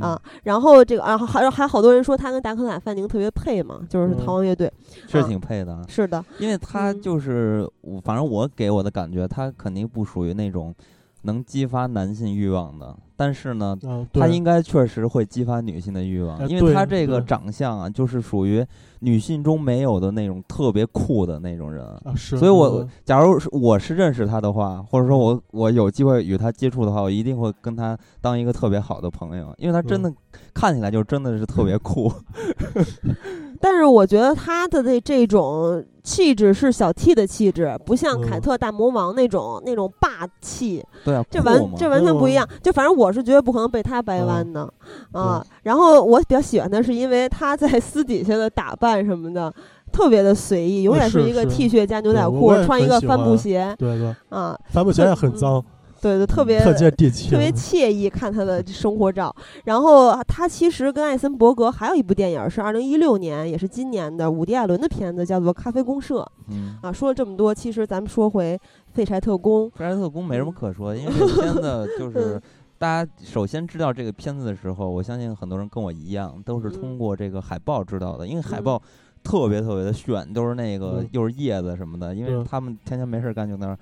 啊。然后这个啊，还还好多人说他跟达科塔·范宁特别配嘛，就是嗯逃亡乐队。是啊挺配的啊，是的，因为他嗯就是，我反正我给我的感觉，他肯定不属于那种能激发男性欲望的，但是呢，他应该确实会激发女性的欲望，哎因为他这个长相啊，就是属于女性中没有的那种特别酷的那种人。啊是，所以我对假如是我是认识他的话，或者说我我有机会与他接触的话，我一定会跟他当一个特别好的朋友，因为他真嗯。的看起来就真的是特别酷。但是我觉得他的这这种气质是小 T 的气质，不像凯嗯特大魔王那种那种霸气。对啊，这完这完全不一嗯样。就反正我是绝对不可能被他掰嗯弯的啊。然后我比较喜欢的是，因为他在私底下的打扮什么的。特别的随意，永远是一个 T 恤加牛仔裤穿一个帆布鞋对对，啊，帆布鞋也很脏，对对，特别特接地气，特别惬意看他的生活照。然后他其实跟艾森伯格还有一部电影是二零一六年，也是今年的伍迪·艾伦的片子，叫做《咖啡公社》嗯，啊。说了这么多，其实咱们说回《废柴特工》，废柴特工没什么可说，因为 这个片子就 是嗯大家首先知道这个片子的时候，我相信很多人跟我一样，都是通嗯过这个海报知道的，因为海嗯报特别特别的炫，都是那个嗯又是叶子什么的，因为嗯他们天天没事干就那儿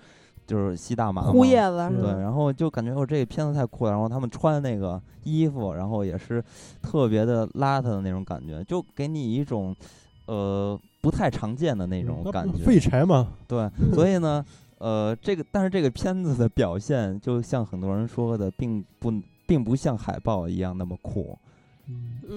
就是吸大麻嘛呼叶子是对，然后就感觉哦，这个片子太酷了，然后他们穿那个衣服，然后也是特别的邋遢的那种感觉，就给你一种呃不太常见的那种感觉。废柴嘛，对，所以呢，呃，这个但是这个片子的表现，就像很多人说的，并不并不像海报一样那么酷。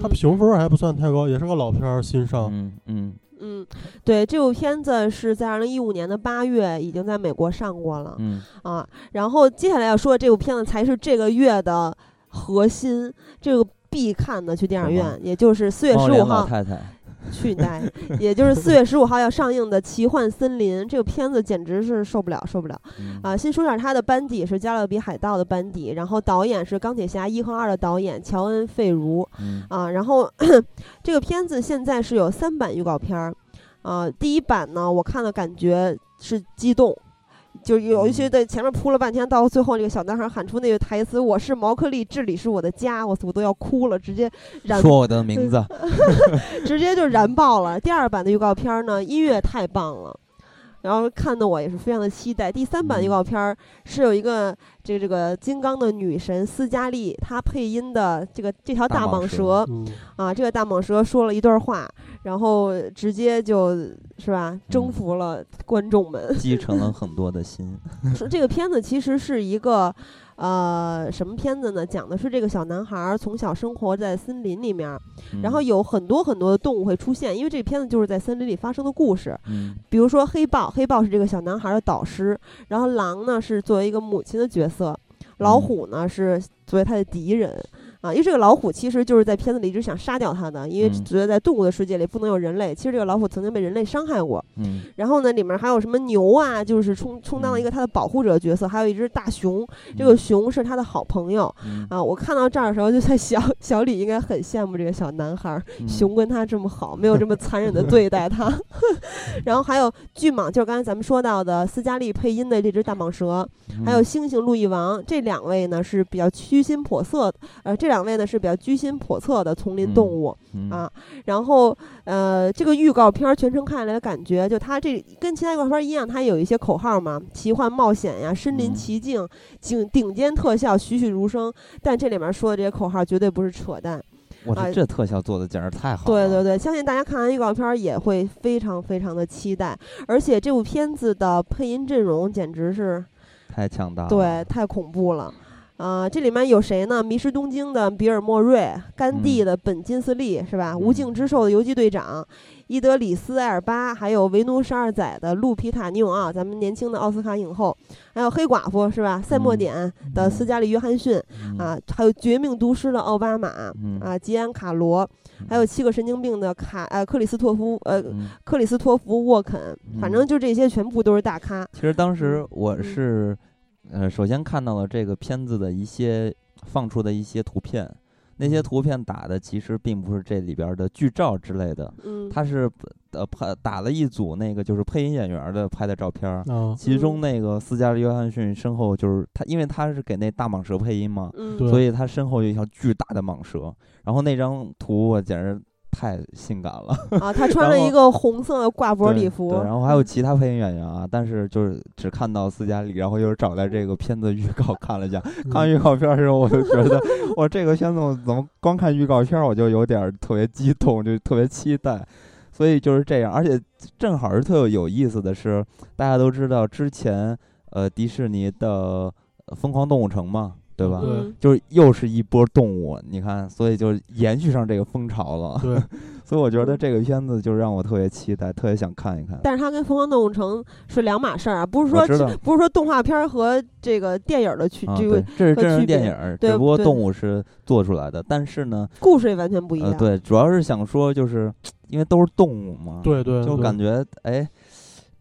他评分还不算太高，也是个老片儿，新上。嗯嗯嗯，对，这部片子是在二零一五年的八月已经在美国上过了、嗯啊。然后接下来要说的这部片子才是这个月的核心，这个必看的去电影院，也就是四月十五号，老太太，去你大爷！也就是四月十五号要上映的《奇幻森林》这个片子，简直是受不了，受不了嗯啊！先说点它的班底是《加勒比海盗》的班底，然后导演是《钢铁侠一》和二的导演乔恩·费如嗯啊。然后 这个片子现在是有三版预告片儿啊，第一版呢，我看了感觉是激动。就有一些嗯在前面铺了半天，到最后那个小男孩喊出那个台词：“我是毛克利，这里是我的家。”我我都要哭了，直接燃说我的名字，直接就燃爆了。第二版的预告片儿呢，音乐太棒了，然后看的我也是非常的期待。第三版预嗯告片儿是有一个这个这个金刚的女神斯嘉丽，她配音的这个这条大大蟒蛇啊，这个大蟒蛇说了一段话，然后直接就是吧征嗯服了观众们。继承了很多的心。说这个片子其实是一个，呃，什么片子呢？讲的是这个小男孩儿从小生活在森林里面儿，然后嗯有很多很多的动物会出现，因为这片子就是在森林里发生的故事。嗯比如说黑豹，黑豹是这个小男孩的导师，然后狼呢是作为一个母亲的角色，老嗯虎呢是作为他的敌人。啊，因为这个老虎其实就是在片子里一直想杀掉它的，因为嗯觉得在动物的世界里不能有人类。其实这个老虎曾经被人类伤害过，嗯然后呢，里面还有什么牛啊，就是充充当了一个它的保护者角色，还有一只大熊，这个熊是他的好朋友嗯啊。我看到这儿的时候就在想，小李应该很羡慕这个小男孩熊跟他这么好，没有这么残忍的对待他。然后还有巨蟒，就是刚才咱们说到的斯嘉丽配音的这只大蟒蛇，还有嗯猩猩路易王，这两位呢是比较居心叵测，呃，这两位呢是比较居心叵测的丛林动嗯物。嗯啊，然后呃，这个预告片儿全程看下来的感觉，就它这跟其他预告片儿一样，它有一些口号嘛，奇幻冒险呀，身临嗯其境，顶顶尖特效，栩栩如生。但这里面说的这些口号绝对不是扯淡。啊我这这特效做的简直太好了。对对对，相信大家看完预告片儿也会非常非常的期待，而且这部片子的配音阵容简直是太强大了。对，太恐怖了。啊、这里面有谁呢？迷失东京的比尔·莫瑞，甘地嗯的本·金斯利是吧？无嗯尽之兽的游击队长，伊德里斯·艾尔巴，还有维奴十二载的路皮塔·尼永奥，咱们年轻的奥斯卡影后，还有黑寡妇是吧？赛默嗯点的斯嘉丽·约翰逊、嗯啊，还有绝命毒师的奥巴马、嗯啊，吉安·卡罗，还有七个神经病的卡呃克里斯托夫呃嗯克里斯托弗沃肯，反正嗯就这些全部都是大咖。其实当时嗯我嗯是，呃，首先看到了这个片子的一些放出的一些图片，那些嗯。图片打的其实并不是这里边儿的剧照之类的，嗯，它是呃拍打了一组那个就是配音演员儿的拍的照片儿。啊，其中嗯。那个斯嘉丽·约翰逊身后就是他，因为他是给那大蟒蛇配音嘛，嗯。所以他身后有一条巨大的蟒蛇。然后那张图我简直太性感了，啊，他穿了一个红色的挂脖对礼服，对，然后还有嗯其他配音演员啊，但是就是只看到斯嘉丽，然后又是找来这个片子预告看了一下，看完预告片儿的时候，我就觉得我这个片子我怎么光看预告片儿我就有点特别激动，就特别期待。所以就是这样，而且正好是特有意思的是，大家都知道之前呃迪士尼的呃《疯狂动物城》嘛，对吧？对嗯就是又是一波动物，你看，所以就延续上这个风潮了。对，所以我觉得这个片子就让我特别期待，特别想看一看。但是它跟《疯狂动物城》是两码事儿啊，不是说不是说动画片儿和这个电影儿的区、啊，这个对，这是和真人电影只不过动物是做出来的。但是呢，故事也完全不一样。呃，对，主要是想说，就是因为都是动物嘛，对对，对就感觉哎，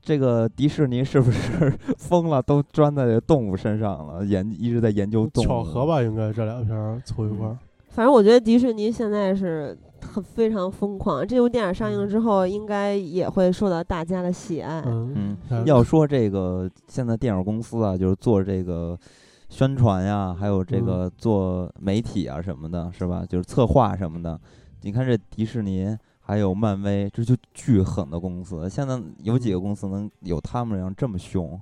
这个迪士尼是不是 疯了，都钻在这动物身上了，研一直在研究动物。巧合？吧，应该这俩片凑一块儿。反正我觉得迪士尼现在是很非常疯狂，这部电影上映之后，应该也会受到大家的喜爱。嗯嗯，嗯，要说这个现在电影公司啊，就是做这个宣传呀，还有这嗯个做媒体啊什么的，是吧？就是策划什么的。你看这迪士尼还有漫威，这就巨狠的公司。现在有几个公司能有他们这样这么凶？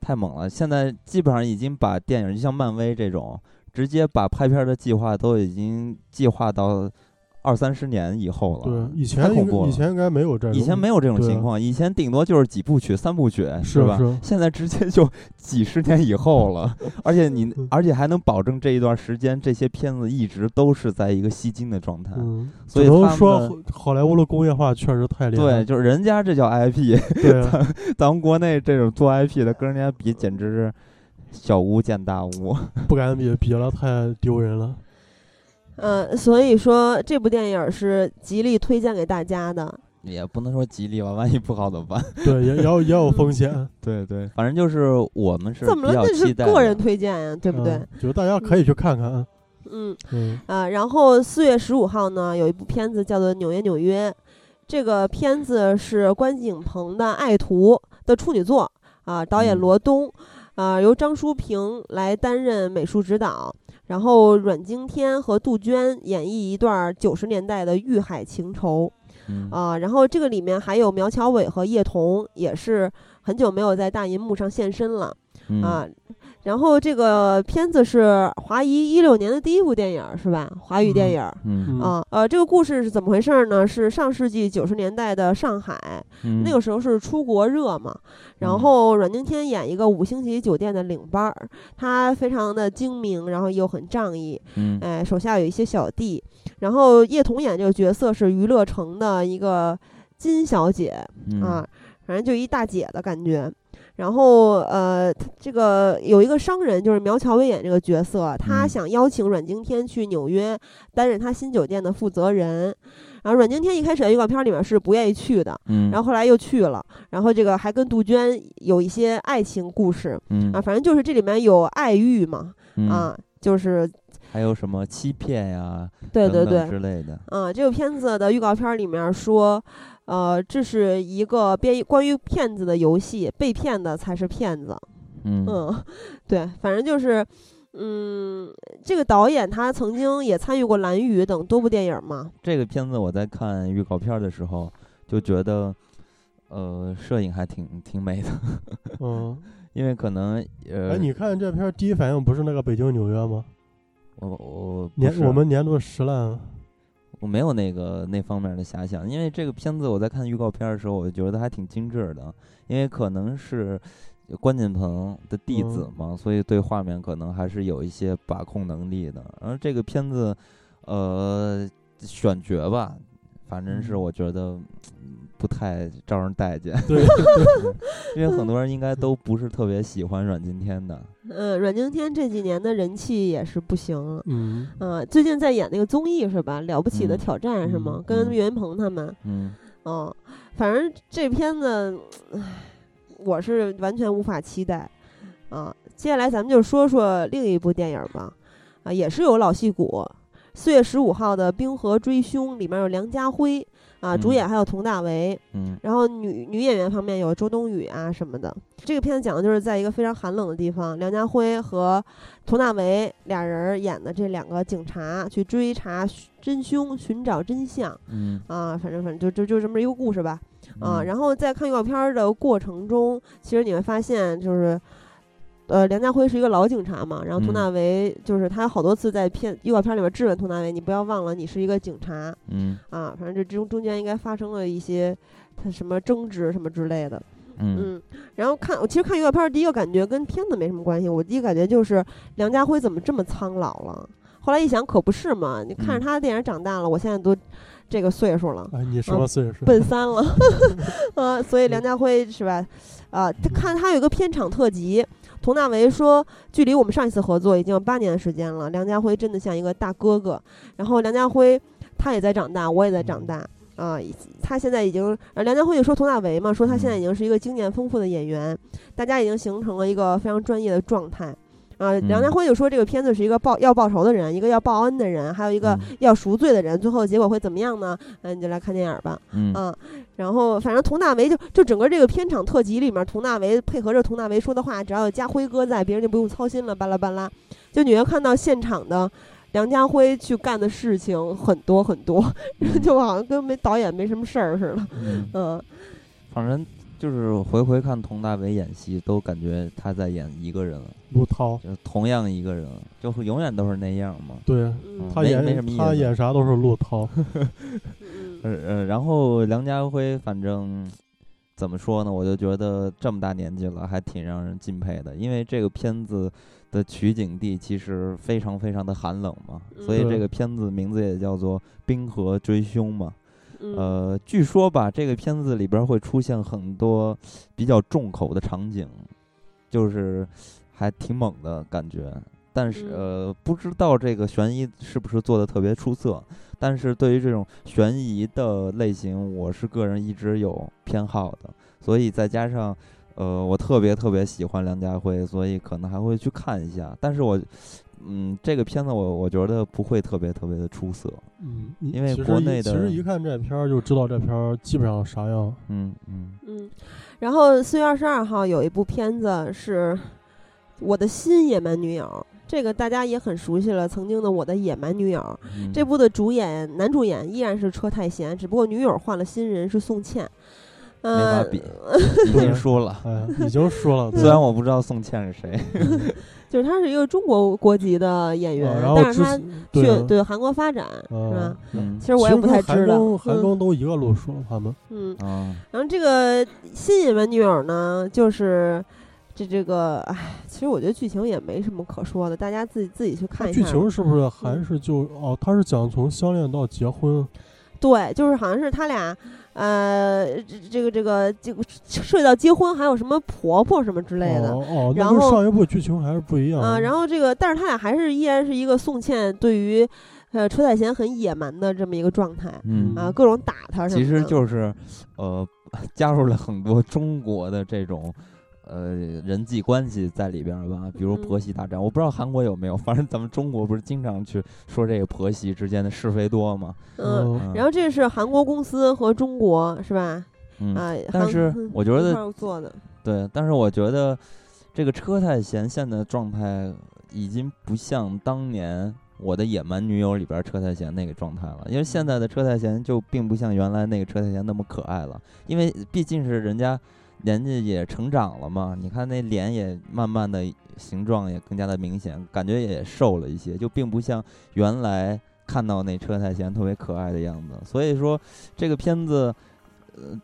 太猛了！现在基本上已经把电影，就像漫威这种，直接把拍片的计划都已经计划到二三十年以后了。对，以前应该恐怖了以前应该没有这种，以前没有这种情况，以前顶多就是几部曲、三部曲，是吧？是现在直接就几十年以后了，而且你嗯，而且还能保证这一段时间这些片子一直都是在一个吸睛的状态。嗯，所以只能他们说好好莱坞的工业化确实太厉害对，就是人家这叫 IP，对 啊，咱们国内这种做 IP 的跟人家比，简直是小巫见大巫。不敢比，比了太丢人了。呃，所以说这部电影是极力推荐给大家的。也不能说吉利吧，万一不好怎么办？对，也也有也有风险，对对，反正就是我们是怎么了？比较这是期待个人推荐呀，对不对？嗯就大家可以去看看啊。嗯嗯啊，然后四月十五号呢，有一部片子叫做《纽约纽约》，这个片子是关锦鹏的《爱徒》的处女作啊，导演嗯罗东，啊，由张淑平来担任美术指导，然后阮经天和杜鹃演绎一段九十年代的遇海情仇嗯啊，然后这个里面还有苗侨伟和叶童，也是很久没有在大银幕上现身了。嗯啊。然后这个片子是华谊一六年的第一部电影儿，是吧？华语电影儿。嗯嗯啊，呃，这个故事是怎么回事儿呢？是上世纪九十年代的上海，嗯那个时候是出国热嘛，然嗯后阮经天演一个五星级酒店的领班儿，他非常的精明，然后又很仗义，嗯哎，手下有一些小弟，然后叶童演这个角色是娱乐城的一个金小姐，嗯啊，反正就一大姐的感觉。然后呃，他这个有一个商人，就是苗侨伟演这个角色，他嗯想邀请阮经天去纽约担任他新酒店的负责人。然后阮经天一开始在预告片里面是不愿意去的，嗯，然后后来又去了。然后这个还跟杜鹃有一些爱情故事嗯啊，反正就是这里面有爱欲嘛嗯啊，就是还有什么欺骗呀，对对对，之类的，嗯，这个片子的预告片里面说，呃，这是一个编关于骗子的游戏，被骗的才是骗子。嗯嗯，对，反正就是，嗯，这个导演他曾经也参与过《蓝雨》等多部电影嘛。这个片子我在看预告片的时候就觉得，呃，摄影还挺挺美的，嗯，因为可能呃，哎，你看这片儿第一反应不是那个北京纽约吗？我我不年我们年度十烂，我没有那个那方面的遐想，因为这个片子我在看预告片的时候，我就觉得还挺精致的，因为可能是关锦鹏的弟子嘛，所以对画面可能还是有一些把控能力的。然后这个片子，呃，选角吧，反正是嗯我觉得嗯不太招人待见，对，因为很多人应该都不是特别喜欢阮经天的。嗯，阮经天这几年的人气也是不行了。嗯，嗯，最近在演那个综艺是吧？了不起的嗯挑战是吗？嗯跟嗯岳云鹏他们。嗯哦，反正这片子，唉，我是完全无法期待。啊，接下来咱们就说说另一部电影吧，啊，也是有老戏骨。四月十五号的《冰河追凶》里面有梁家辉啊，主嗯演还有佟大为，嗯然后女女演员方面有周冬雨啊什么的。这个片子讲的就是在一个非常寒冷的地方，梁家辉和佟大为俩人演的这两个警察去追查真凶，寻找真相嗯啊，反正反正就就就这么一个故事吧啊。嗯然后在看预告片儿的过程中，其实你会发现就是。呃，梁家辉是一个老警察嘛，然后佟嗯大为就是他有好多次在片预告片里面质问佟大为，你不要忘了你是一个警察，嗯啊，反正这中中间应该发生了一些他什么争执什么之类的，嗯嗯，然后看我其实看预告片儿第一个感觉跟片子没什么关系，我第一个感觉就是梁家辉怎么这么苍老了？后来一想可不是嘛，你看着嗯他的电影长大了，我现在都这个岁数了，哎，你什么岁数？奔三了，啊，所以梁家辉是吧？啊，他看他有一个片场特辑，佟大为说，距离我们上一次合作已经有八年的时间了，梁家辉真的像一个大哥哥。然后梁家辉他也在长大，我也在长大。啊，他现在已经，呃，梁家辉就说佟大为嘛，说他现在已经是一个经验丰富的演员，大家已经形成了一个非常专业的状态。啊，梁家嗯辉就说这个片子是一个报要报仇的人，一个要报恩的人，还有一个嗯要赎罪的人，最后结果会怎么样呢？嗯、你就来看电影吧。嗯啊，然后反正佟大为就就整个这个片场特辑里面，佟大为配合着佟大为说的话，只要有家辉哥在，别人就不用操心了，巴拉巴拉。就你会看到现场的梁家辉去干的事情很多很多，就好像跟没导演没什么事儿似的。嗯，嗯，反正就是回回看佟大为演戏，都感觉他在演一个人，陆涛，就同样一个人，就会永远都是那样嘛。对嗯他没没什么意思演他演啥都是陆涛。嗯呃呃，然后梁家辉，反正怎么说呢，我就觉得这么大年纪了，还挺让人敬佩的。因为这个片子的取景地其实非常非常的寒冷嘛，所以嗯这个片子名字也叫做《冰河追凶》嘛。嗯呃，据说吧，这个片子里边会出现很多比较重口的场景，就是还挺猛的感觉。但是嗯呃，不知道这个悬疑是不是做的特别出色。但是对于这种悬疑的类型，我是个人一直有偏好的，所以再加上呃，我特别特别喜欢梁家辉，所以可能还会去看一下。但是我嗯，这个片子我我觉得不会特别特别的出色。嗯，因为国内的其实一看这片儿就知道这片儿基本上啥样。嗯嗯嗯，然后四月二十二号有一部片子是《我的新野蛮女友》，这个大家也很熟悉了，曾经的《我的野蛮女友》。嗯，这部的主演男主演依然是车太贤，只不过女友换了新人是宋茜。没呃法，比，已经输了。已经输了，虽然我不知道宋茜是谁，就是他是一个中国国籍的演员，但是他去对韩国发展，是吧？其实我也不太知道。跟韩嗯。庚都一个路数，他们嗯，啊，然后这个新野蛮女友呢，就是这这个，哎，其实我觉得剧情也没什么可说的，大家自己自己去看一下。剧情是不是还嗯是就哦？他是讲从相恋到结婚，对，就是好像是他俩，呃，这个这个这个涉及到结婚，还有什么婆婆什么之类的。哦哦，然后上一部剧情还是不一样啊、然后这个，但是他俩还是依然是一个宋茜对于，呃，车太贤很野蛮的这么一个状态嗯啊，各种打他什么的。其实就是，呃，加入了很多中国的这种。呃，人际关系在里边吧，比如嗯婆媳大战，我不知道韩国有没有，反正咱们中国不是经常去说这个婆媳之间的是非多吗？嗯，嗯。然后这是韩国公司和中国是吧？嗯，啊，但是嗯我觉得对，但是我觉得这个车太贤现在的状态已经不像当年《我的野蛮女友》里边车太贤那个状态了，因为现在的车太贤就并不像原来那个车太贤那么可爱了，因为毕竟是人家年纪也成长了嘛，你看那脸也慢慢的形状也更加的明显，感觉也瘦了一些，就并不像原来看到那车太贤特别可爱的样子，所以说这个片子，呃，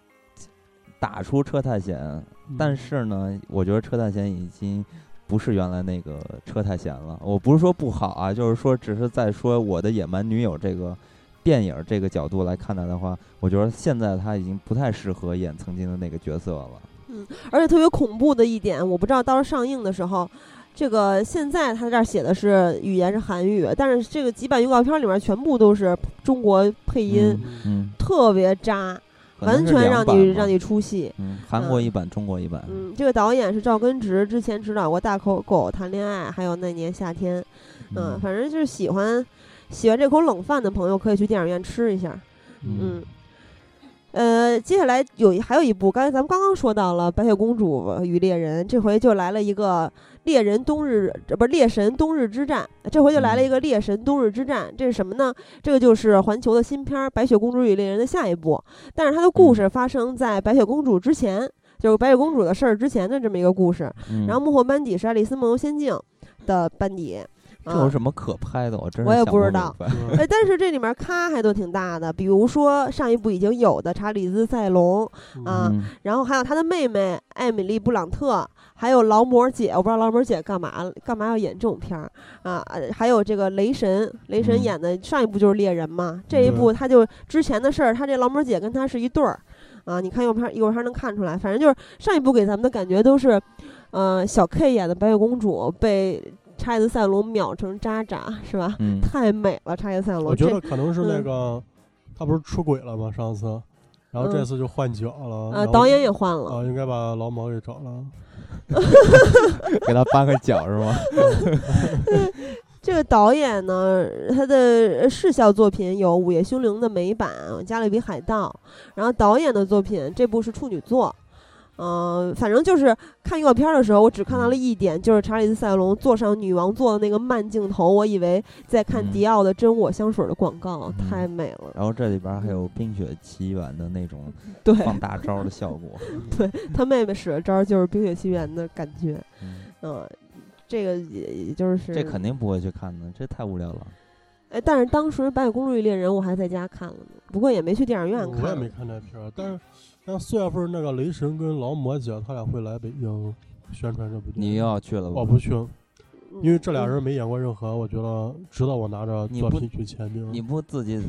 打出车太贤。嗯但是呢，我觉得车太贤已经不是原来那个车太贤了。我不是说不好啊，就是说只是在说我的野蛮女友这个电影这个角度来看待的话，我觉得现在他已经不太适合演曾经的那个角色了。嗯而且特别恐怖的一点，我不知道到时候上映的时候，这个现在他这儿写的是语言是韩语，但是这个几版预告片里面全部都是中国配音，嗯嗯，特别渣，完全让你让你出戏。嗯，韩国嗯一版，中国一版。嗯，这个导演是赵根植，之前指导过《大口狗谈恋爱》，还有那年夏天。嗯，反正就是喜欢喜欢这口冷饭的朋友，可以去电影院吃一下。嗯，呃，接下来有一还有一部，刚才咱们刚刚说到了《白雪公主与猎人》，这回就来了一个猎人冬日，这不是猎神冬日之战，这回就来了一个猎神冬日之战。这是什么呢？这个就是环球的新片儿《白雪公主与猎人》的下一部，但是它的故事发生在白雪公主之前，就是白雪公主的事儿之前的这么一个故事。嗯然后幕后班底是《爱丽丝梦游仙境》的班底。啊这有什么可拍的？我真我也不知道哎，但是这里面咖还都挺大的，比如说上一部已经有的查理兹塞隆啊，嗯然后还有他的妹妹艾米丽布朗特，还有劳模姐，我不知道劳模姐干嘛干嘛要演这种片儿啊，呃还有这个雷神，雷神嗯演的上一部就是猎人嘛，这一部他就之前的事儿，他这劳模姐跟他是一对儿啊，你看右边右边能看出来，反正就是上一部给咱们的感觉都是，呃，小 K 演的白雪公主被查理兹塞隆秒成渣渣是吧？嗯，太美了，查理兹塞隆，我觉得可能是那嗯个他不是出轨了吗？上次，然后这嗯次就换角了。呃然后导演也换了。啊，应该把劳模给找了。给他搬个脚是吗？这个导演呢，他的视效作品有《午夜凶铃》的美版《加勒比海盗》，然后导演的作品这部是处女作。嗯、反正就是看预告片的时候，我只看到了一点，就是查理斯塞隆坐上女王座的那个慢镜头，我以为在看嗯迪奥的真我香水的广告，嗯太美了。然后这里边还有《冰雪奇缘》的那种，放大招的效果。对他妹妹使的招儿就是《冰雪奇缘》的感觉。嗯，嗯、这个也也就是这肯定不会去看的，这太无聊了。哎，但是当时《白雪公主与猎人》我还在家看了呢，不过也没去电影院看。我也没看那片儿，但是但四月份那个雷神跟劳模姐他俩会来北京宣传这部电影。你又要去了吧？我不去，因为这俩人没演过任何，我觉得值得我拿着作品去签名。你不自己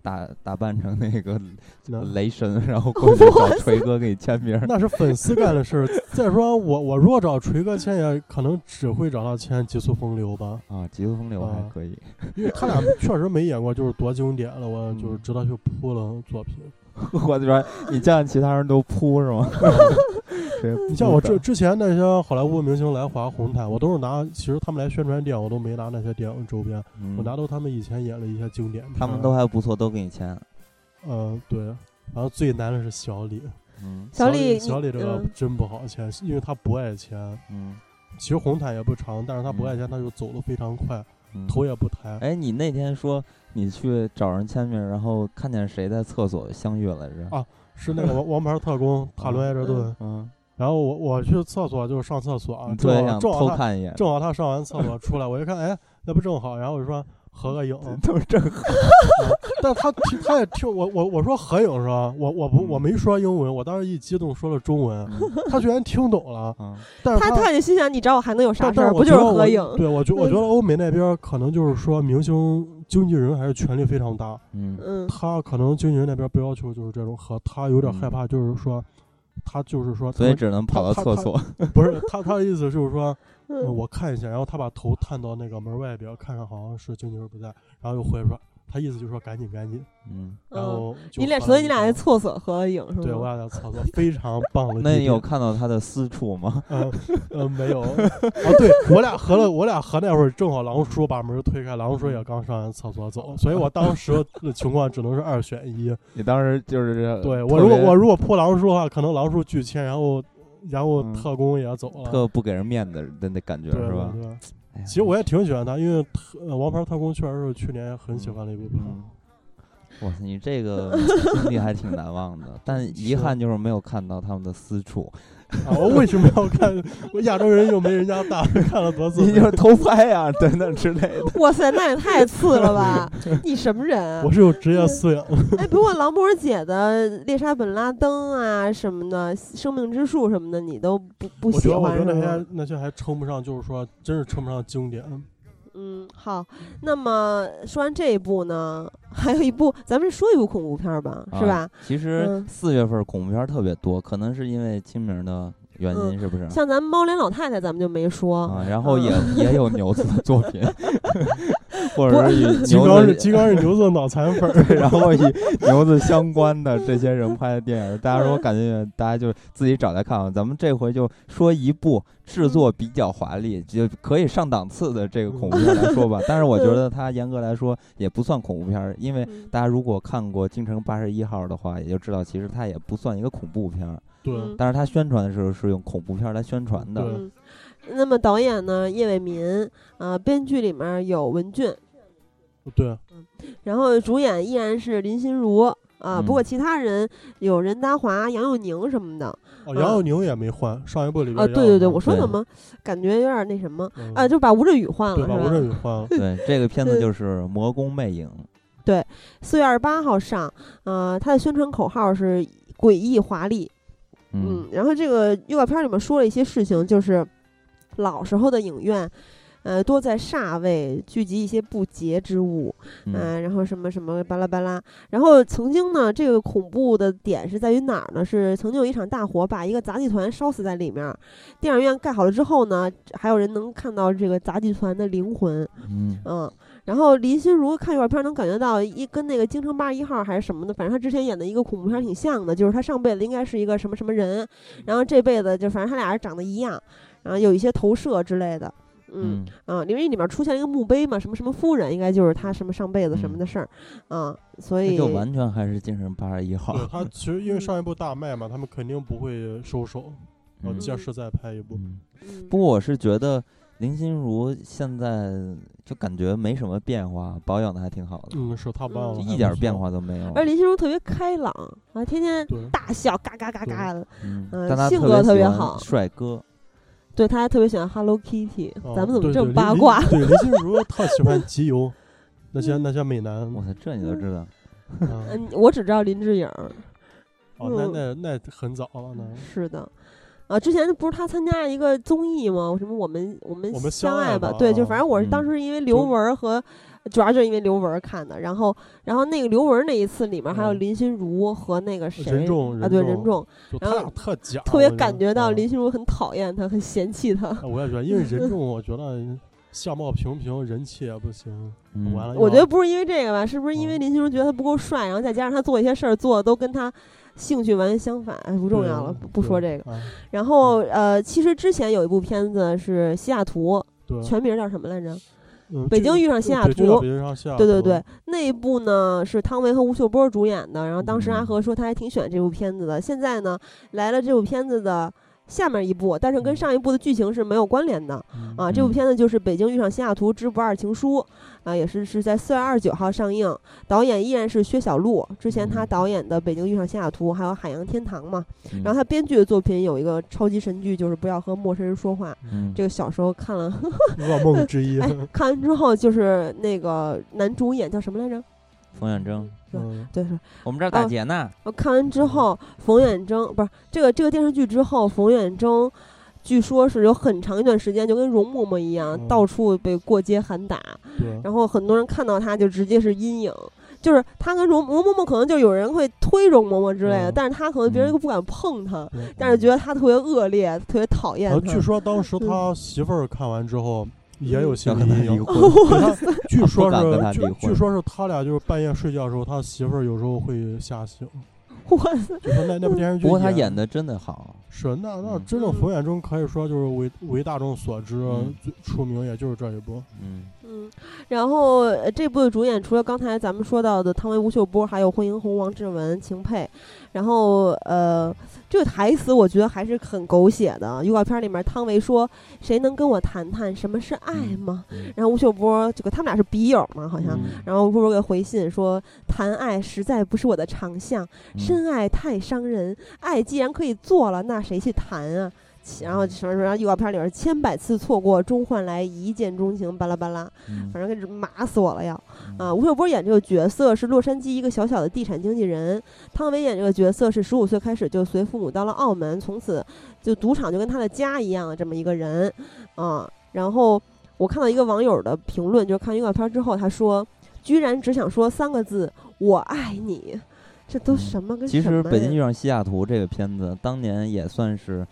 打打扮成那个 那雷神，然后 过去找锤哥给你签名？那是粉丝干的事儿。再说我我如果找锤哥签，也可能只会找他签《极速风流》吧，啊，极速风流还啊可以。因为他俩确实没演过，就是多经典了，我就是嗯值得去扑了作品。我就说你见其他人都扑是吗？谁你像我之之前那些好莱坞明星来华红毯，我都是拿，其实他们来宣传电影，我都没拿那些电影周边，嗯我拿都他们以前演的一些经典片。他们都还不错，都给你签。嗯、对，然后最难的是小李，嗯小李李小李这个嗯真不好签，因为他不爱签。嗯其实红毯也不长，但是他不爱嗯签，他就走的非常快，嗯。头也不抬。哎，你那天说你去找人签名，然后看见谁在厕所相遇来着？啊是那个王王牌特工塔伦埃哲顿，嗯，然后我我去厕所就是上厕所正好正好他偷看一眼，正好他上完厕所出来，我一看，哎，那不正好，然后我就说 合个影，都是正好。但他听他也听我我我说合影是吧？我我不嗯我没说英文，我当时一激动说了中文，嗯他居然听懂了，嗯但是他他就心想，你找我还能有啥但事儿？不就是合影？对，我觉我觉得欧美那边可能就是说明星经纪人还是权力非常大，嗯嗯他可能经纪人那边不要求就是这种合，他有点害怕，就是说他就是说，所以只能跑到厕所。不是他他的意思就是说，我看一下，然后他把头探到那个门外边，看看好像是经纪人不在，然后又回来说，他意思就是说赶紧赶紧，嗯，然后就你俩，合所以你俩在厕所合影是吗？对，我俩在厕所，非常棒的 那。你有看到他的私处吗？嗯 呃没有？哦，对我俩合了，我俩合那会儿正好狼叔把门推开，狼叔也刚上完厕所走，所以我当时的情况只能是二选一。你当时就是对特别我如果我如果扑狼叔的话，可能狼叔拒签，然后然后嗯特工也走了。特不给人面子的那感觉对是吧？其实我也挺喜欢他，因为呃王牌特工确实是去年很喜欢的一部片。嗯，哇塞，你这个 经历还挺难忘的，但遗憾就是没有看到他们的私处。啊，我为什么要看？我亚洲人又没人家大，看了多次你就是偷拍呀、等等之类的。哇塞，那也太次了吧！你什么人啊我？是有职业素养。哎，不过劳模姐的猎杀本拉登啊什么的，生命之树什么的，你都不不喜我觉得，我欢是觉得那些？那些还称不上，就是说，真是称不上经典。嗯，好。那么说完这一部呢，还有一部，咱们说一部恐怖片儿吧，是吧啊？？其实嗯四月份恐怖片儿特别多，可能是因为清明的原因，嗯是不是？像咱们猫脸老太太，咱们就没说。啊，然后嗯也 也有牛子的作品，或者是与牛金刚是子，金刚是牛子脑残粉儿。然后以牛子相关的这些人拍的电影，大家说感觉大家就自己找来看啊。咱们这回就说一部制作比较华丽，就可以上档次的这个恐怖片来说吧。但是我觉得它严格来说也不算恐怖片儿，因为嗯大家如果看过《京城八十一号》的话，也就知道其实它也不算一个恐怖片儿，对，嗯但是他宣传的时候是用恐怖片儿来宣传的。那么导演呢，叶伟民，呃，编剧里面有文俊，对，然后主演依然是林心如啊，嗯不过其他人有任达华、杨佑宁什么的哦，杨佑宁也没换，上一部里边啊。对对对，我说怎么感觉有点那什么嗯啊，就把吴镇宇换了对，把吴镇是吧？宇换了。对，这个片子嗯就是《魔宫魅影》。对四月二十八号上，呃，它的宣传口号是诡异华丽，嗯，然后这个预告片里面说了一些事情，就是老时候的影院。呃，多在煞位聚集一些不洁之物，嗯嗯、然后什么什么巴拉巴拉，然后曾经呢，这个恐怖的点是在于哪儿呢？是曾经有一场大火把一个杂技团烧死在里面儿，电影院盖好了之后呢，还有人能看到这个杂技团的灵魂，嗯嗯，然后林心如看预告片儿能感觉到一跟那个京城八十一号还是什么的，反正她之前演的一个恐怖片儿挺像的，就是她上辈子应该是一个什么什么人，然后这辈子就反正他俩人长得一样，然后有一些投射之类的。嗯嗯啊，因为里面出现了一个墓碑嘛，什么什么夫人，应该就是他什么上辈子什么的事儿，啊，所以就完全还是精神八十一号。对他其实因为上一部大卖嘛，他们肯定不会收手，然后嗯接着再拍一部。嗯，嗯不过我是觉得林心如现在就感觉没什么变化，保养的还挺好的，嗯，是他帮嗯就一点变。化都没有。而林心如特别开朗啊，天天，大笑，嘎嘎嘎嘎的，嗯，呃性格特别好帅哥。对，他还特别喜欢 Hello Kitty，、哦咱们怎么这么对对林林八卦？对，林心如特喜欢集邮，那些那些美男。我操，这你都知道？嗯嗯，我只知道林志颖，哦，那那那很早了，呢是的，啊，之前不是他参加一个综艺吗？什么我们我们我们相相爱吧对，就啊反正我是当嗯时因为刘雯儿和。主要就是因为刘雯儿看的，然后，然后那个刘雯儿那一次里面还有嗯林心如和那个谁啊，对任重然后特假，特别感觉到嗯林心如很讨厌他，很嫌弃他。啊我也觉得，因为任重，我觉得相貌平平，人气也不行。嗯完了，我觉得不是因为这个吧，是不是因为嗯林心如觉得他不够帅，然后再加上他做一些事儿做的都跟他兴趣完全相反，哎，不重要了，不不说这个。啊然后呃，其实之前有一部片子是西雅图，全名叫什么来着？嗯北京遇上西雅图对对对，那一部呢是汤唯和吴秀波主演的。然后当时阿嗯和说他还挺喜欢这部片子的。现在呢来了这部片子的下面一部，但是跟嗯上一部的剧情是没有关联的。嗯啊，这部嗯片子就是《北京遇上西雅图之不二情书》，啊，也是是在四月二十九号上映，导演依然是薛晓路，之前他嗯导演的《北京遇上西雅图》还有《海洋天堂》嘛，嗯然后他编剧的作品有一个超级神剧，就是不要和陌生人说话。嗯这个小时候看了，噩梦之一。哎，看完之后就是那个男主演叫什么来着？冯远征，嗯，对，是。我们这儿打哦劫呢。我看完之后，冯远征不是这个这个电视剧之后，冯远征据说是有很长一段时间就跟容嬷嬷一样，嗯。到处被过街喊打。对，然后很多人看到他就直接是阴影，就是他跟容容嬷嬷可能就有人会推容嬷嬷之类的，嗯。但是他可能别人嗯又不敢碰他，对。但是觉得他特别恶劣，特别讨厌。据说当时嗯。他媳妇儿看完之后也有心要跟他理阴影。离婚，据说是据据说是他俩就是半夜睡觉的时候，他媳妇儿有时候会吓醒。我操，就说那那部电视剧，不过他演的真的好。是那那嗯真正嗯冯远征可以说就是为为大众所知嗯最出名，也就是这一部。嗯嗯，然后呃这部的主演除了刚才咱们说到的汤唯、吴秀波，还有惠英红、王志文、秦沛。然后呃，这个台词我觉得还是很狗血的。预告片里面，汤唯说：“谁能跟我谈谈什么是爱吗？”嗯然后吴秀波这个他们俩是笔友嘛，好像。嗯然后吴秀波给回信说：“谈爱实在不是我的长项，嗯深爱太伤人。爱既然可以做了，那谁去谈啊？”其然后什么什么预告片里边千百次错过，终换来一见钟情，巴拉巴拉，嗯反正给麻死我了要啊！嗯吴秀波演这个角色是洛杉矶一个小小的地产经纪人，汤唯演这个角色是十五岁开始就随父母到了澳门，从此就赌场就跟他的家一样这么一个人啊。然后我看到一个网友的评论，就是看预告片之后，他说居然只想说三个字“我爱你”，这都嗯什么跟其实《北京遇？上西雅图》这个片子当年也算是，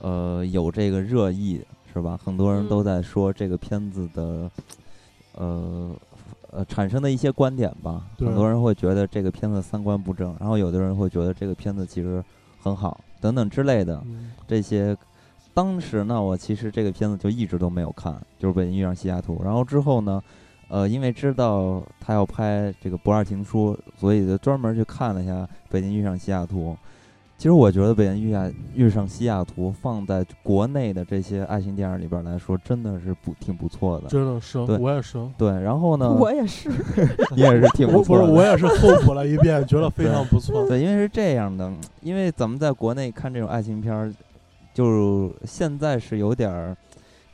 呃，有这个热议，是吧？很多人都嗯在说这个片子的，呃。呃，产生的一些观点吧，很多人会觉得这个片子三观不正，然后有的人会觉得这个片子其实很好，等等之类的嗯这些。当时呢，我其实这个片子就一直都没有看，就是《北京遇上西雅图》。然后之后呢，呃，因为知道他要拍这个《不二情书》，所以就专门去看了一下《北京遇上西雅图》。其实我觉得《北京遇下遇上西雅图》放在国内的这些爱情电影里边来说，真的是不挺不错的。真的是，对我也是。对，然后呢，我也是，你也是挺我不是，不错。我也是后补了一遍，觉得非常不错。对，因为是这样的，因为咱们在国内看这种爱情片儿，就现在是有点儿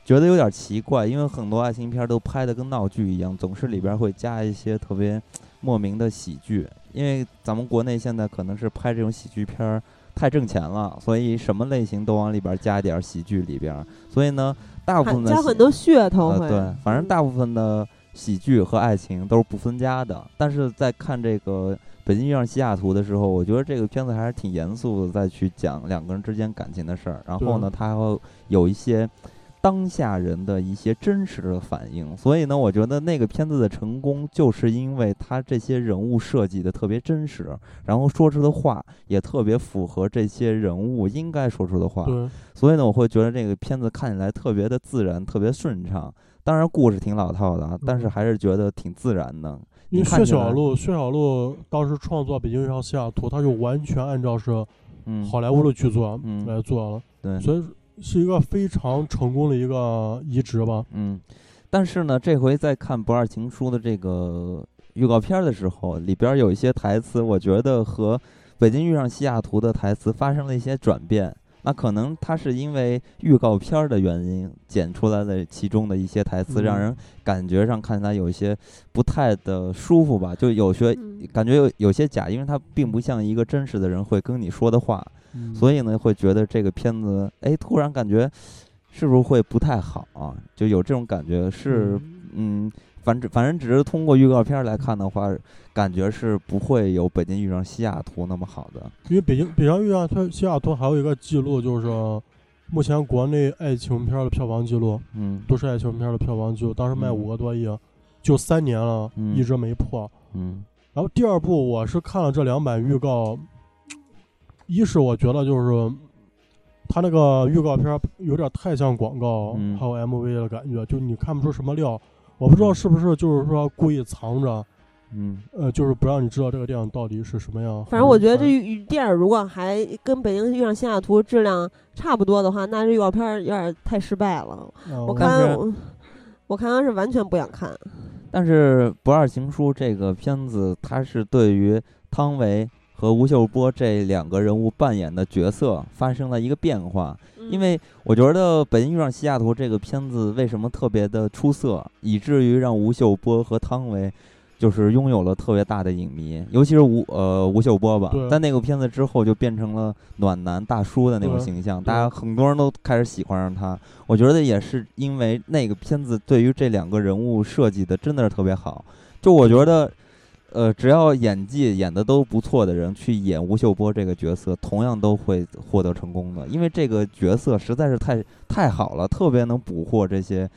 觉得有点奇怪，因为很多爱情片儿都拍的跟闹剧一样，总是里边儿会加一些特别莫名的喜剧。因为咱们国内现在可能是拍这种喜剧片儿太挣钱了，所以什么类型都往里边儿加点儿喜剧里边，所以呢，大部分的喜加很多噱头。呃，对，反正嗯大部分的喜剧和爱情都是不分家的。但是在看这个《北京遇上西雅图》的时候，我觉得这个片子还是挺严肃的，再去讲两个人之间感情的事儿。然后呢，它还会有一些当下人的一些真实的反应。所以呢，我觉得那个片子的成功，就是因为他这些人物设计的特别真实，然后说出的话也特别符合这些人物应该说出的话。对，所以呢，我会觉得这个片子看起来特别的自然，特别顺畅。当然，故事挺老套的啊，但是嗯还是觉得挺自然的。因为薛你看起来晓路，薛晓璐当时创作《北京遇上西雅图》，他就完全按照是嗯，好莱坞的剧作嗯来做了，对，所以是一个非常成功的一个移植吧。嗯。但是呢，这回在看《不二情书》的这个预告片儿的时候，里边儿有一些台词，我觉得和《北京遇上西雅图》的台词发生了一些转变。那可能它是因为预告片儿的原因剪出来的其中的一些台词，让嗯人感觉上看起来有一些不太的舒服吧，就有些嗯感觉有有些假，因为它并不像一个真实的人会跟你说的话，嗯所以呢，会觉得这个片子，哎，突然感觉是不是会不太好啊？就有这种感觉是，嗯，反正反正只是通过预告片来看的话，感觉是不会有《北京遇上西雅图》那么好的。因为北京北京遇上它西雅图还有一个记录，就是目前国内爱情片的票房记录，嗯都市爱情片的票房记录，当时卖嗯五个多亿，就三年了，嗯一直没破。嗯然后第二部我是看了这两版预告，一是我觉得就是他那个预告片儿有点太像广告，嗯还有 MV 的感觉，就你看不出什么料。我不知道是不是就是说故意藏着，嗯呃，就是不让你知道这个电影到底是什么样。反正我觉得这电影如果还跟《北京遇上西雅图》质量差不多的话，那这预告片儿有点太失败了。呃我但是看我我看完是完全不想看。但是《不二情书》这个片子，它是对于汤唯和吴秀波这两个人物扮演的角色发生了一个变化。因为我觉得《北京遇上西雅图》这个片子为什么特别的出色，以至于让吴秀波和汤唯就是拥有了特别大的影迷，尤其是吴呃吴秀波吧对，在那个片子之后就变成了暖男大叔的那种形象，大家很多人都开始喜欢上他。我觉得也是因为那个片子对于这两个人物设计的真的是特别好，就我觉得。呃，只要演技演的都不错的人去演吴秀波这个角色，同样都会获得成功的，因为这个角色实在是太太好了，特别能捕获这些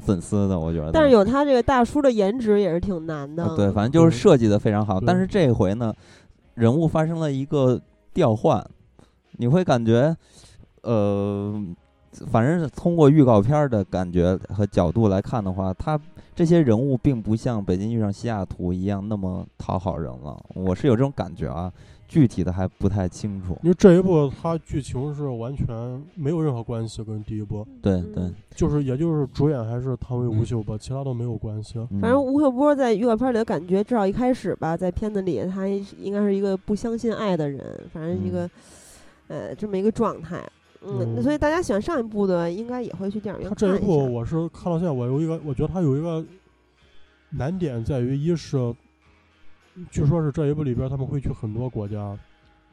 粉丝的，我觉得。但是有他这个大叔的颜值也是挺难的。啊，对，反正就是设计的非常好。对但是这回呢，人物发生了一个调换，你会感觉，呃，反正是通过预告片儿的感觉和角度来看的话，他这些人物并不像《北京遇上西雅图》一样那么讨好人了。我是有这种感觉啊，具体的还不太清楚。因为这一部它剧情是完全没有任何关系跟第一部，对嗯对，就是也就是主演还是汤唯、吴秀波，其他都没有关系。嗯反正吴秀波在预告片里的感觉，至少一开始吧，在片子里他应该是一个不相信爱的人，反正一个、呃这么一个状态。嗯，嗯所以大家喜欢上一部的，应该也会去电影院他看。这一部我是看到现在，我有一个，我觉得它有一个难点在于，一是据说是这一部里边他们会去很多国家，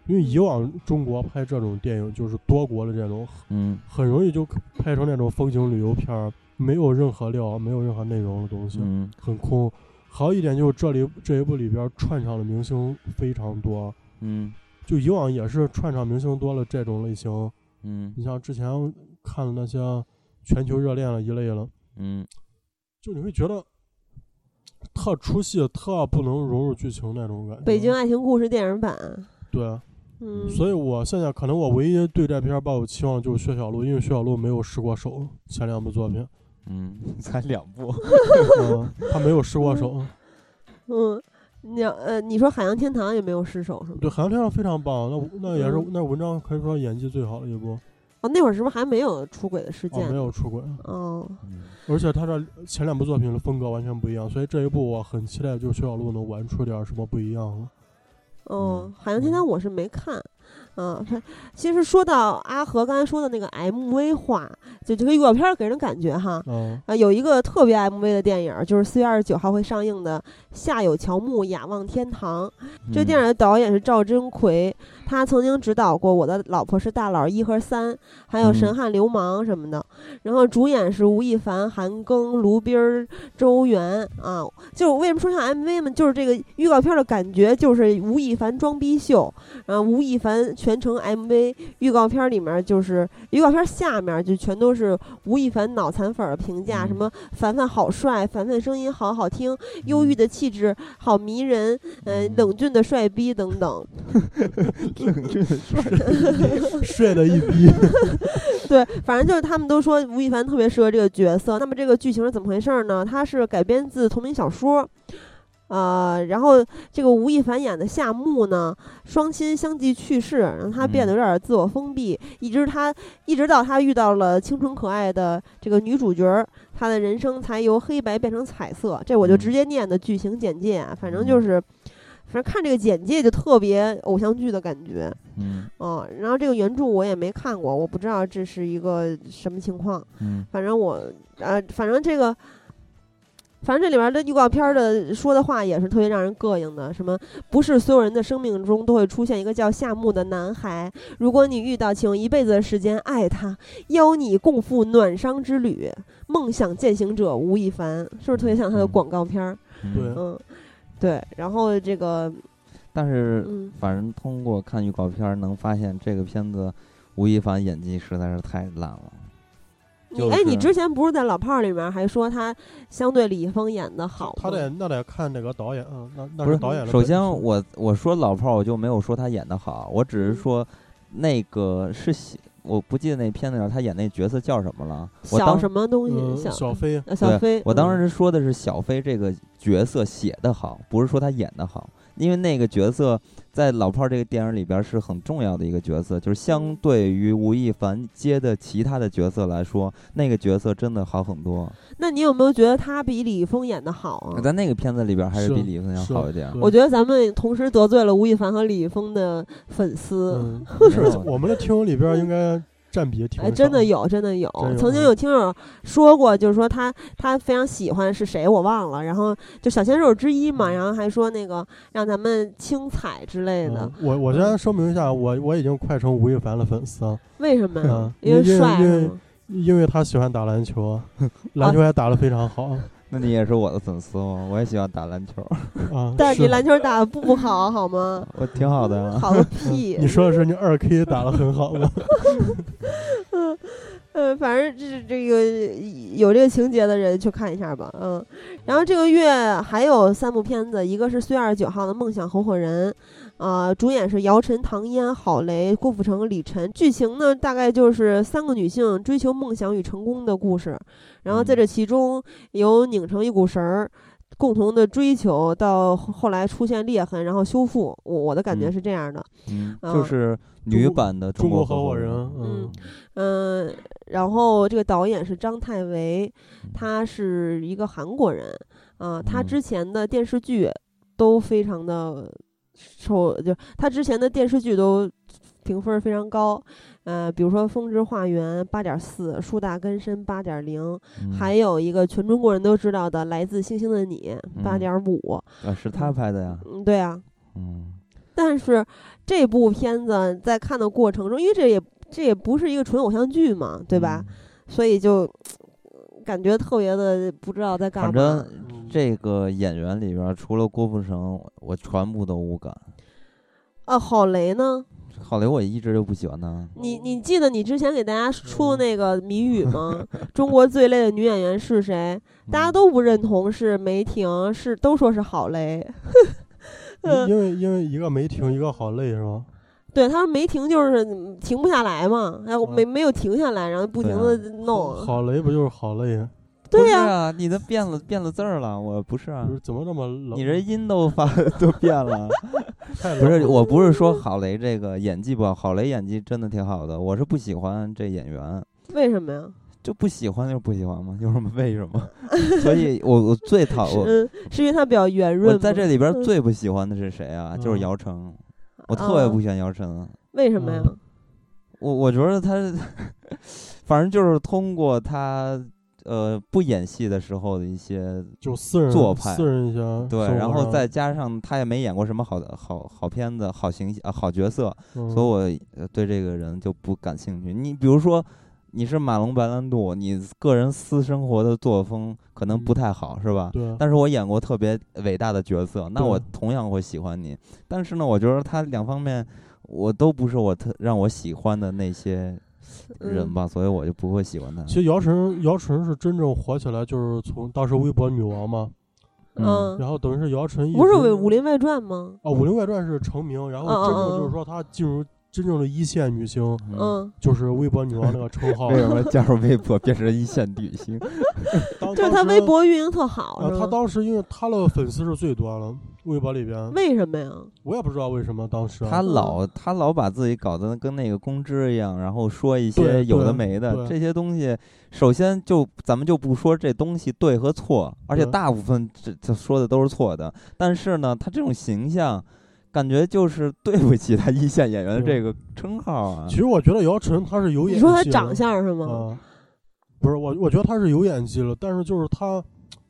因为以往中国拍这种电影就是多国的这种，嗯很容易就拍成那种风景旅游片儿，没有任何料，没有任何内容的东西，嗯很空。还有一点就是这里这一部里边串场的明星非常多，嗯就以往也是串场明星多了这种类型。嗯你像之前看的那些全球热恋了一类了，嗯就你会觉得特出戏，特不能融入剧情那种感觉。北京爱情故事电影版，对，嗯，所以我现在可能我唯一对这片儿抱有期望就是薛晓璐，因为薛晓璐没有失过手，前两部作品，嗯，才两部。嗯，他没有失过手。嗯，你要呃，你说《海洋天堂》也没有失手是吗？对，海洋天堂非常棒，那那也是嗯那文章可以说演技最好的一部，哦，那会儿是不是还没有出轨的事哦，件？没有出轨，哦，嗯而且他这前两部作品的风格完全不一样，所以这一部我很期待，就是徐小璐能玩出点儿什么不一样了。哦，嗯海洋天堂》我是没看，嗯，它 其实说到阿和刚才说的那个 MV 化，就这个预告片儿给人感觉哈，嗯，啊，有一个特别 MV 的电影儿，就是四月二十九号会上映的《夏有乔木，雅望天堂》。这个电影的导演是赵真奎，他曾经指导过《我的老婆是大佬》一和三，还有《嗯神汉流氓》什么的。然后主演是吴亦凡、韩庚、卢斌儿、周元啊。就为什么说像 MV 呢？就是这个预告片的感觉，就是吴亦凡装逼秀，然后吴亦凡全程 MV 预告片里面就是预告片下面就全都是吴亦凡脑残粉的评价，嗯什么凡凡好帅，凡凡声音好好听，忧郁的气质好迷人，呃，嗯冷峻的帅逼等等。冷峻的帅。帅的一逼。对，反正就是他们都说吴亦凡特别适合这个角色。那么这个剧情是怎么回事呢？它是改编自同名小说。呃，然后这个吴亦凡演的夏木呢，双亲相继去世，让他变得有点自我封闭，一直他一直到他遇到了清纯可爱的这个女主角儿，他的人生才由黑白变成彩色。这我就直接念的剧情简介啊，反正就是，反正看这个简介就特别偶像剧的感觉。嗯哦，然后这个原著我也没看过，我不知道这是一个什么情况。嗯反正我呃，反正这个反正这里面的预告片儿的说的话也是特别让人膈应的，什么不是所有人的生命中都会出现一个叫夏目的男孩，如果你遇到，请用一辈子的时间爱他，邀你共赴暖伤之旅。梦想践行者吴亦凡，是不是特别像他的嗯广告片儿？嗯对嗯，对。然后这个，但是嗯，反正通过看预告片儿能发现，这个片子吴亦凡演技实在是太烂了。就你哎，你之前不是在老炮儿里面还说他相对李易峰演的好吗？他得那得看这个导演啊，那那不是导演的。首先我我说老炮儿，我就没有说他演的好，我只是嗯说那个是喜，我不记得那片子上他演那角色叫什么了。我当小什么东西？嗯小小飞小飞，我当嗯时说的是小飞这个角色写的好，不是说他演的好，因为那个角色在老炮儿这个电影里边是很重要的一个角色，就是相嗯对于吴亦凡接的其他的角色来说，那个角色真的好很多。那你有没有觉得他比李易峰演的好啊？在那个片子里边还是是比李易峰要好一点。对我觉得咱们同时得罪了吴亦凡和李易峰的粉丝。嗯，是我们的听友里边应该占比挺哎，少真的有，真的有。曾经嗯有听友说过，就是说他他非常喜欢是谁，我忘了。然后就小鲜肉之一嘛，嗯然后还说那个让咱们青彩之类的嗯。我我先声明一下，我我已经快成吴亦凡的粉丝了，为什么呀嗯？因为因为因为帅？因为他喜欢打篮球，篮球还打得非常好那你也是我的粉丝吗？我也喜欢打篮球，啊。但是你篮球打的不好，好吗？我挺好的呀。好个屁！你说的是你二 K 打的很好吗？呃，反正这是这个有这个情节的人去看一下吧，嗯。然后这个月还有三部片子，一个是四月二十九号的《梦想合伙人》，呃，主演是姚晨、唐嫣、郝蕾、郭富城、李晨。剧情呢，大概就是三个女性追求梦想与成功的故事，然后在嗯这其中有拧成一股绳儿。共同的追求到后后来出现裂痕，然后修复。我我的感觉嗯是这样的，嗯，啊就是女版的中国合伙人，人。嗯，嗯，然后这个导演是张太维，嗯他是一个韩国人啊、他嗯之前的电视剧都非常的受，就他之前的电视剧都评分非常高，呃，比如说《风之化缘》八点四，《树大根深》八点零，嗯还有一个全中国人都知道的《来自星星的你》八嗯点五，啊，是他拍的呀。嗯，对啊，嗯但是这部片子在看的过程中，因为这也这也不是一个纯偶像剧嘛，对吧？？所以就感觉特别的不知道在干嘛。反正嗯这个演员里边，除了郭富城，我全部都无感。啊，郝蕾呢？郝蕾我一直就不喜欢他。你你记得你之前给大家出的那个谜语吗？中国最累的女演员是谁？大家嗯都不认同是梅婷，是都说是郝蕾。嗯因为因为一个梅婷，一个好累是吗？对，他说梅婷就是嗯停不下来嘛，然后没没有停下来，然后不停的弄。好累不就是好累？对呀、你的变了变了字儿了，我不是啊。是怎么这么冷？你这音都发都变了不是，我不是说郝蕾这个演技不好，郝蕾演技真的挺好的，我是不喜欢这演员，为什么呀？就不喜欢就是不喜欢嘛，有什么为什么？所以我我最讨我嗯，是因为她比较圆润。我在这里边嗯最不喜欢的是谁啊？就是嗯姚晨，我特别啊不喜欢姚晨，为什么呀？嗯我我觉得他，反正就是通过他呃不演戏的时候的一些就私人做派私人一些对，然后再加上他也没演过什么好的好好片子、好形象、啊好角色，嗯所以我呃对这个人就不感兴趣。你比如说，你是马龙白兰度，你个人私生活的作风可能不嗯太好，是吧？对，但是我演过特别伟大的角色，那我同样会喜欢你。但是呢，我觉得他两方面我都不是我特让我喜欢的那些人嗯吧，所以我就不会喜欢他。其实姚晨姚晨是真正火起来，就是从当时微博女王嘛，嗯嗯，然后等于是姚晨一不是直《武林外传》吗？啊，《武林外传》是成名，然后真正就是说她进入真正的一线女星，嗯，就是微博女王那个称号。为什么加入微博变成一线女星？当就是她微博运营特好，啊，她？当时因为她的粉丝是最多了，微博里边，为什么呀？我也不知道为什么当时啊他老他老把自己搞得跟那个公知一样，然后说一些有的没的这些东西。首先就咱们就不说这东西对和错，而且大部分这这说的都是错的。但是呢，他这种形象，感觉就是对不起他一线演员的这个称号啊其。实我觉得姚晨她是有演技的。你说她长相是吗？啊，不是我，我觉得她是有演技了，但是就是她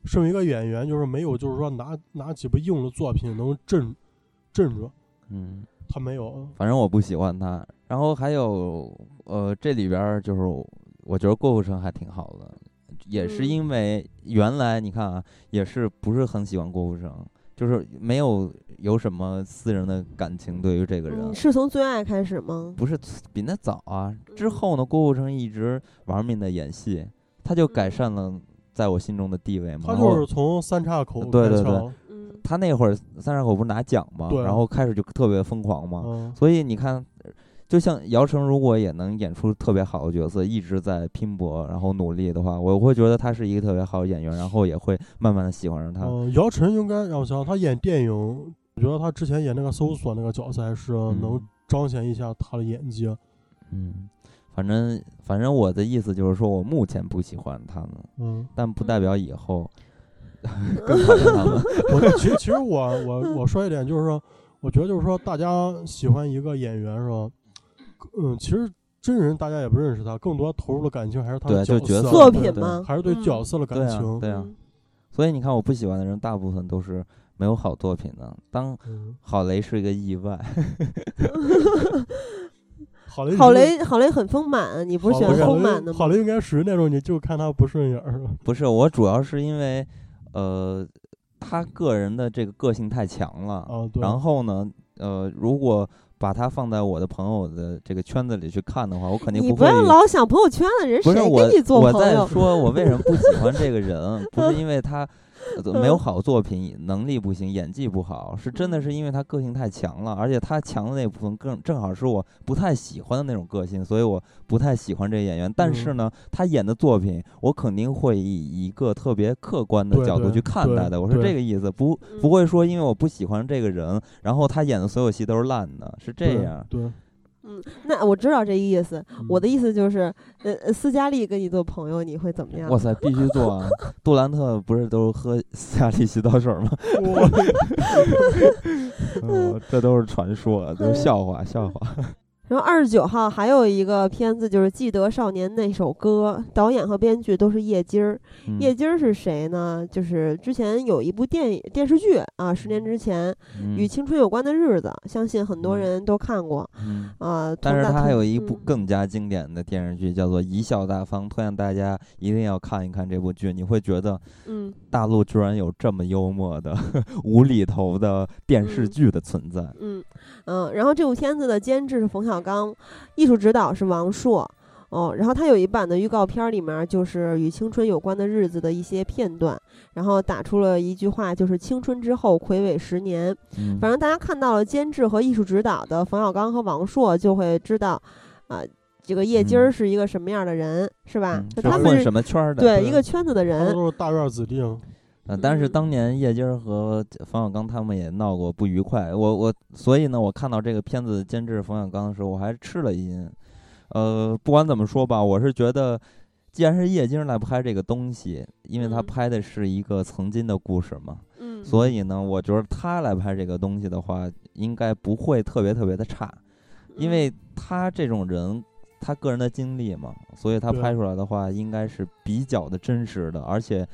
身为一个演员，就是没有就是说拿拿几部硬的作品能镇镇住，嗯，他没有。反正我不喜欢他。然后还有呃，这里边儿就是我觉得郭富城还挺好的，也是嗯因为原来你看啊，也是不是很喜欢郭富城，就是没有有什么私人的感情对于这个人。嗯，是从最爱开始吗？不是比那早啊。之嗯后呢，郭富城一直玩命的演戏，他就改嗯善了在我心中的地位嘛。他就是从三岔口对对对他那会儿三岔口不是拿奖嘛，然后开始就特别疯狂嘛。嗯，所以你看，就像姚晨如果也能演出特别好的角色，一直在拼搏，然后努力的话，我会觉得他是一个特别好的演员，然后也会慢慢的喜欢上他。嗯，姚晨应该让我想，他演电影，我觉得他之前演那个搜索那个角色还是能嗯彰显一下他的演技。嗯，反正反正我的意思就是说我目前不喜欢他们，嗯，但不代表以后 更讨厌他们。我其实其实我我 我说一点就是说，我觉得就是说大家喜欢一个演员是吧？嗯，其实真人大家也不认识他，更多投入的感情还是他的对就角色色作品吗？还是对嗯角色的感情。对啊嗯所以你看，我不喜欢的人大部分都是没有好作品的。当嗯，郝雷是一个意外，郝雷，郝雷，郝雷很丰满，你不是喜欢丰满的吗？郝雷应该属于那种你就看他不顺眼儿。不是我主要是因为，呃，他个人的这个个性太强了。啊，对。然后呢，呃，如果把他放在我的朋友的这个圈子里去看的话，我肯定不会。你不要老想朋友圈的人，谁不是我跟你，做我在朋友？说我为什么不喜欢这个人，不是因为他呃没有好作品，能力不行，演技不好，是真的是因为他个性太强了，而且他强的那部分更正好是我不太喜欢的那种个性，所以我不太喜欢这个演员。但是嗯呢，他演的作品，我肯定会以一个特别客观的角度去看待的。我是这个意思，不嗯不会说因为我不喜欢这个人，然后他演的所有戏都是烂的，是这对样。对，嗯，那我知道这意思。我嗯的意思就是，呃，呃斯嘉丽跟你做朋友，你会怎么样？哇塞，必须做啊！杜兰特不是都喝斯嘉丽洗澡水吗？哦，这都是传说，都是笑话，笑话。然后二十九号还有一个片子，就是《记得少年那首歌》，导演和编剧都是叶金儿。嗯叶金儿是谁呢？就是之前有一部电影电视剧啊，十年之前嗯与青春有关的日子，相信很多嗯人都看过嗯，啊。但是他还有一部嗯更加经典的电视剧，叫做《贻笑大方》，推荐大家一定要看一看这部剧。你会觉得嗯大陆居然有这么幽默的、无厘头的电视嗯剧的存在。嗯嗯，然后这部片子的监制是冯小刚，艺术指导是王朔。哦，然后他有一版的预告片儿里面就是与青春有关的日子的一些片段，然后打出了一句话，就是青春之后魁伟十年。嗯，反正大家看到了监制和艺术指导的冯小刚和王朔，就会知道，啊、这个叶金儿嗯是一个什么样的人，是吧？他们是什么圈儿的？对对一个圈子的人，都是大院子弟。呃，但是嗯当年叶金儿和冯小刚他们也闹过不愉快，我我所以呢，我看到这个片子监制冯小刚的时候，我还吃了一惊。呃，不管怎么说吧，我是觉得，既然是叶金儿来拍这个东西，因为他嗯拍的是一个曾经的故事嘛，嗯，所以呢，我觉得他来拍这个东西的话，应该不会特别特别的差，因嗯为他这种人。他个人的经历嘛，所以他拍出来的话应该是比较的真实的，而且，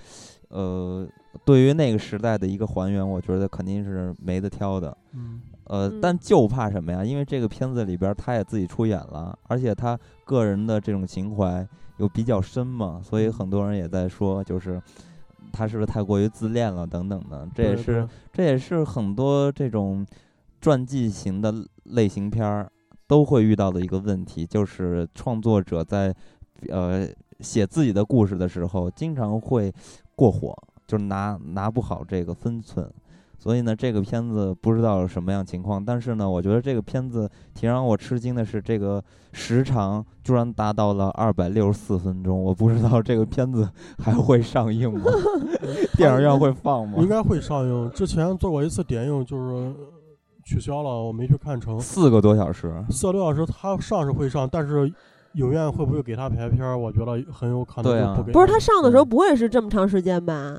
呃，对于那个时代的一个还原，我觉得肯定是没得挑的。嗯，呃，嗯但就怕什么呀？因为这个片子里边儿他也自己出演了，而且他个人的这种情怀又比较深嘛，所以很多人也在说，就是他是不是太过于自恋了等等的。这也是这也是很多这种传记型的类型片儿都会遇到的一个问题，就是创作者在呃写自己的故事的时候，经常会过火，就是拿拿不好这个分寸。所以呢，这个片子不知道什么样情况，但是呢，我觉得这个片子挺让我吃惊的是，这个时长居然达到了二百六十四分钟。我不知道这个片子还会上映吗？电影院会放吗 应？该会上映。之前做过一次点映，就是取消了，我没去看成。四个多小时，四个多小时，他上是会上，但是影院会不会给他排片儿？我觉得很有可能不给。不是他上的时候嗯不会是这么长时间吧？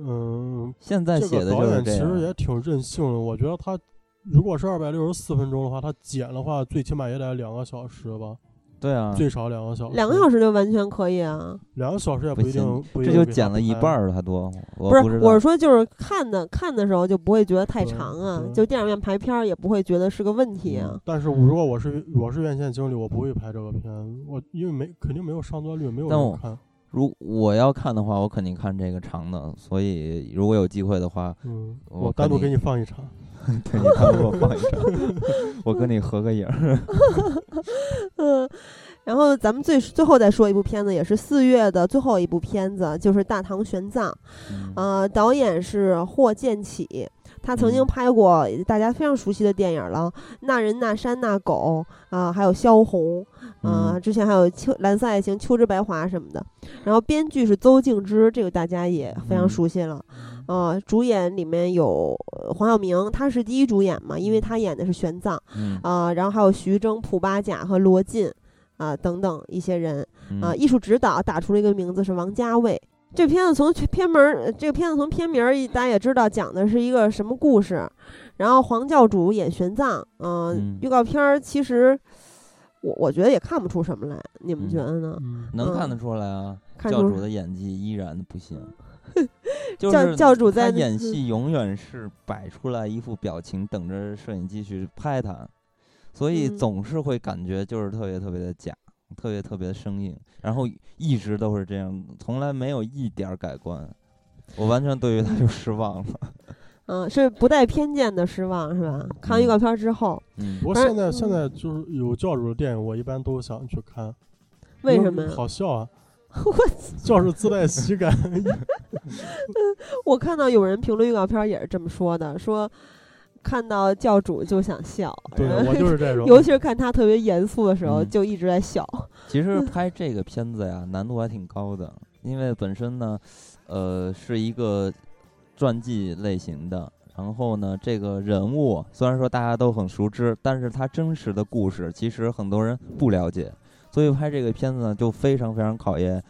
嗯，现在这写的个导演其。实也挺任性的。我觉得他如果是二百六十四分钟的话，他剪的话最起码也得两个小时吧。对啊，最少两个小时。两个小时就完全可以啊。两个小时也不一定，不一定这就减了一半儿还多。我不是，我是说就是看的看的时候就不会觉得太长啊，就电影院排片儿也不会觉得是个问题啊。但是如果我是我是院线经理，我不会拍这个片，我因为没肯定没有上座率，没有但我人看。如我要看的话，我肯定看这个长的。所以如果有机会的话，嗯，我我单独给你放一场。对你单独给我放一场，我跟你合个影儿。嗯，然后咱们最最后再说一部片子，也是四月的最后一部片子，就是《大唐玄奘》。嗯呃，导演是霍建起，他曾经嗯拍过大家非常熟悉的电影了，《那人那山那狗》啊、还有萧红，啊、嗯之前还有秋蓝色爱情、秋之白华什么的。然后编剧是邹静之，这个大家也非常嗯熟悉了。呃，主演里面有呃黄晓明，他是第一主演嘛，因为他演的是玄奘嗯啊、然后还有徐峥、蒲巴甲和罗晋啊、等等一些人。啊，嗯艺术指导打出了一个名字是王家卫。这片子从片名儿，呃这个片子从片名儿大家也知道讲的是一个什么故事。然后黄教主演玄奘，嗯、嗯预告片儿其实我我觉得也看不出什么来，你们嗯觉得呢？嗯，嗯能看得出来啊，看教主的演技依然不行。就教是教主在演戏永远是摆出来一副表情，等着摄影机去拍他，所以嗯总是会感觉就是特别特别的假，特别特别的生硬，然后一直都是这样，从来没有一点儿改观。我完全对于他就失望了。嗯、是不带偏见的失望是吧？看完预嗯告片儿之后，嗯不过现在现在就是有教主的电影，我一般都想去看。为什么？好笑啊！我教主自带喜感。我看到有人评论预告片儿也是这么说的，说看到教主就想笑，对我就是这种。尤其是看他特别严肃的时候，嗯就一直在笑。其实拍这个片子呀，难度还挺高的，因为本身呢，呃，是一个传记类型的。然后呢，这个人物虽然说大家都很熟知，但是他真实的故事其实很多人不了解，所以拍这个片子呢，就非常非常考验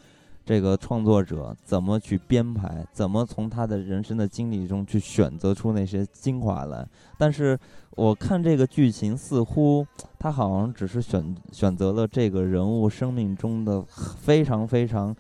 这个创作者怎么去编排，怎么从他的人生的经历中去选择出那些精华来。但是我看这个剧情，似乎他好像只是选选择了这个人物生命中的非常非常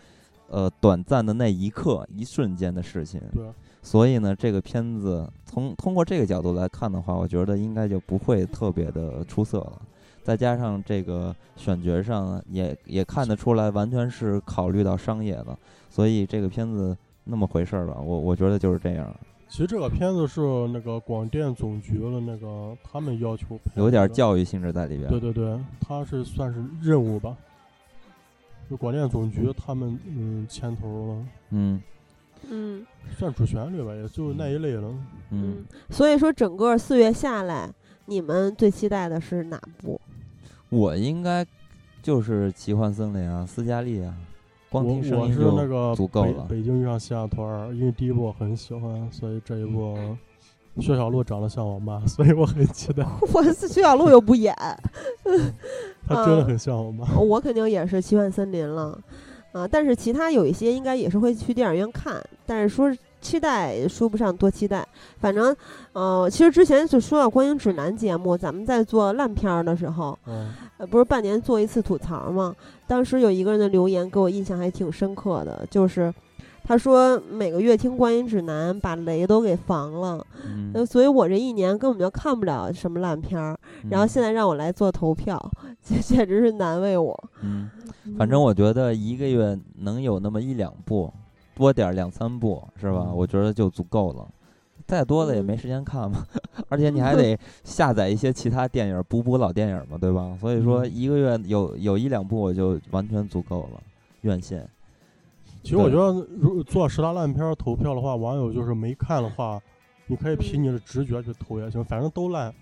呃短暂的那一刻、一瞬间的事情。对，所以呢，这个片子从通过这个角度来看的话，我觉得应该就不会特别的出色了。再加上这个选角上也也看得出来，完全是考虑到商业的，所以这个片子那么回事儿吧。我我觉得就是这样，其实这个片子是那个广电总局的那个他们要求，有点教育性质在里边。对对对，他是算是任务吧。就广电总局他们嗯牵头了，嗯嗯算主旋律吧，也就那一类了。嗯，所以说整个四月下来，你们最期待的是哪部？我应该就是奇幻森林啊，斯嘉丽啊，光听我我是声音就那个北足够了北京遇上西雅图二，因为第一部我很喜欢，所以这一部薛晓璐长得像我妈，所以我很期待。我是徐小璐又不演，她真的很像我妈。我肯定也是奇幻森林了，啊，但是其他有一些应该也是会去电影院看，但是说期待说不上多期待，反正，呃，其实之前就说到观影指南节目，咱们在做烂片儿的时候，嗯，呃，不是半年做一次吐槽吗？当时有一个人的留言给我印象还挺深刻的，就是他说每个月听观影指南把雷都给防了，嗯。呃，所以我这一年根本就看不了什么烂片儿，然后现在让我来做投票，这简直是难为我。嗯，反正我觉得一个月能有那么一两部，多点儿两三部是吧？嗯我觉得就足够了。再多的也没嗯时间看嘛，而且你还得 下载一些其他电影补补老电影嘛，对吧？所以说嗯一个月有有一两部我就完全足够了，院线。其实我觉得，如做十大烂片儿投票的话，网友就是没看的话，你可以凭你的直觉去投也行，反正都烂。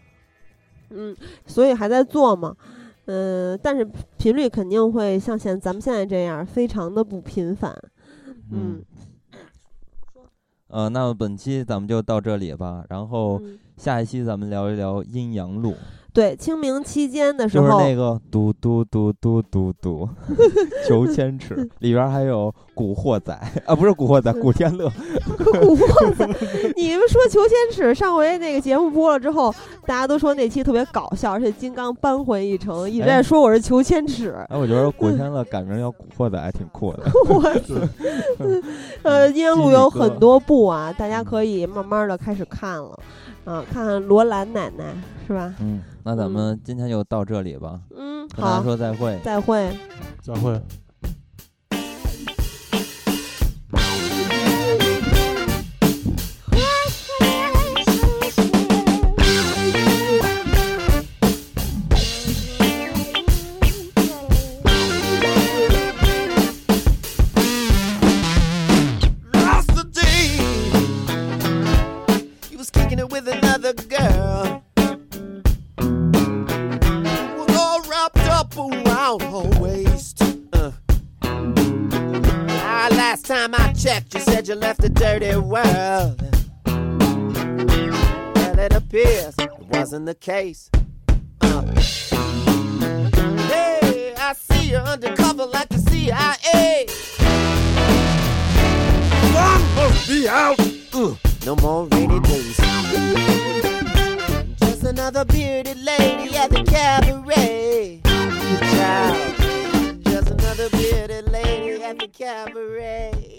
嗯，所以还在做嘛，嗯、但是频率肯定会像现咱们现在这样，非常的不频繁。嗯呃，那么本期咱们就到这里吧，然后嗯，下一期咱们聊一聊阴阳路。对，清明期间的时候就是候，那个嘟嘟嘟嘟嘟嘟，求千尺里边还有古惑仔 啊，不是古惑仔，古天乐。古惑仔，你们说裘千尺上回那个节目播了之后，大家都说那期特别搞笑，而且金刚扳回一城，一直在哎说我是裘千尺。哎，我觉得古天乐改名叫古惑仔还挺酷的。我呃，阴阳路有鸡米哥很多部啊，大家可以慢慢的开始看了，啊，看看罗兰奶奶是吧？嗯，那咱们今天就到这里吧，嗯，跟大家好，说再会。再会。再会。You left a dirty world. Well, it appears it wasn't the case. Uh. Hey, I see you undercover like the CIA. Sun must be out. Ugh, no more rainy days. Just another bearded lady at the cabaret. Child, just another bearded lady at the cabaret.